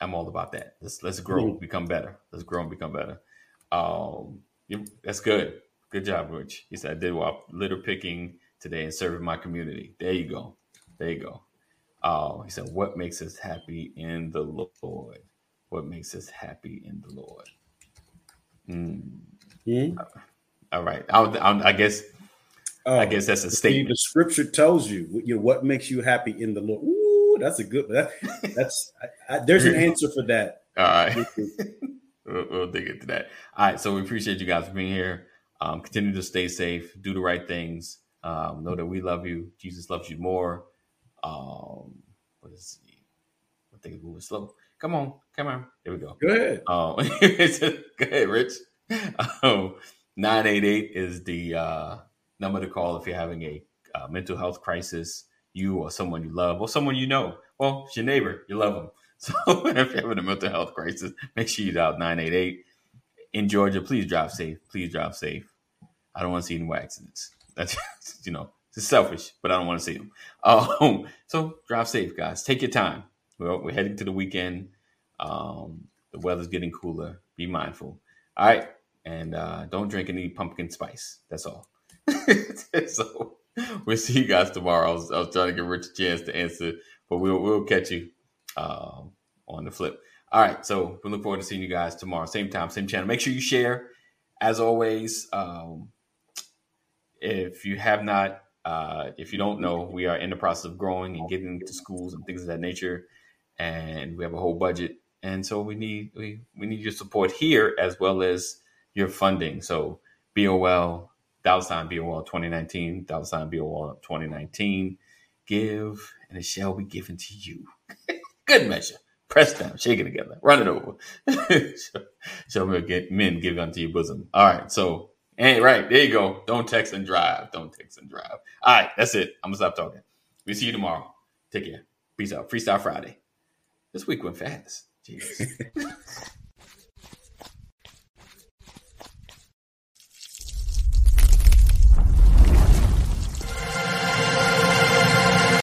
I'm all about that. Let's let's grow, Mhm. become better. Let's grow and become better. Um, you- that's good. Good job, Rich. He said I did well litter picking today and serving my community. There you go. There you go. Uh, he said, "What makes us happy in the Lord? What makes us happy in the Lord?" Mm, all right. I, I, I guess. I Oh, guess that's a see, statement. the scripture tells you, you know, what makes you happy in the Lord. Ooh, that's a good. That, that's I, I, there's an answer for that. All right. we'll, we'll dig into that. All right. So we appreciate you guys for being here. Um, continue to stay safe, do the right things. Um, know that we love you. Jesus loves you more. Um, what is the, I think it's moving slow. Come on, come on. There we go. Go ahead. Um, go ahead, Rich. Um, 988 is the uh, number to call if you're having a uh, mental health crisis, you or someone you love, or someone you know. Well, it's your neighbor, you love them. So if you're having a mental health crisis, make sure you dial 988. In Georgia, please drive safe. Please drive safe. I don't want to see any more accidents. That's, you know, it's selfish, but I don't want to see them. Um, so drive safe, guys. Take your time. We're, heading to the weekend. Um, the weather's getting cooler. Be mindful. All right. And uh, don't drink any pumpkin spice. That's all. so we'll see you guys tomorrow. I was, I was trying to give Rich a chance to answer, but we'll, we'll catch you um, on the flip. All right. So we look forward to seeing you guys tomorrow. Same time, same channel. Make sure you share. As always, um, if you have not, uh, if you don't know, we are in the process of growing and getting to schools and things of that nature. And we have a whole budget. And so we need we, we need your support here as well as your funding. So BOL, dollar sign BOL 2019, dollar sign BOL 2019. Give and it shall be given to you. Good measure. Press down, shake it together, run it over. shall men get men give unto your bosom. All right, so and right there you go. Don't text and drive. Don't text and drive. All right, that's it. I'm gonna stop talking. We see you tomorrow. Take care. Peace out. Freestyle Friday. This week went fast. Jesus.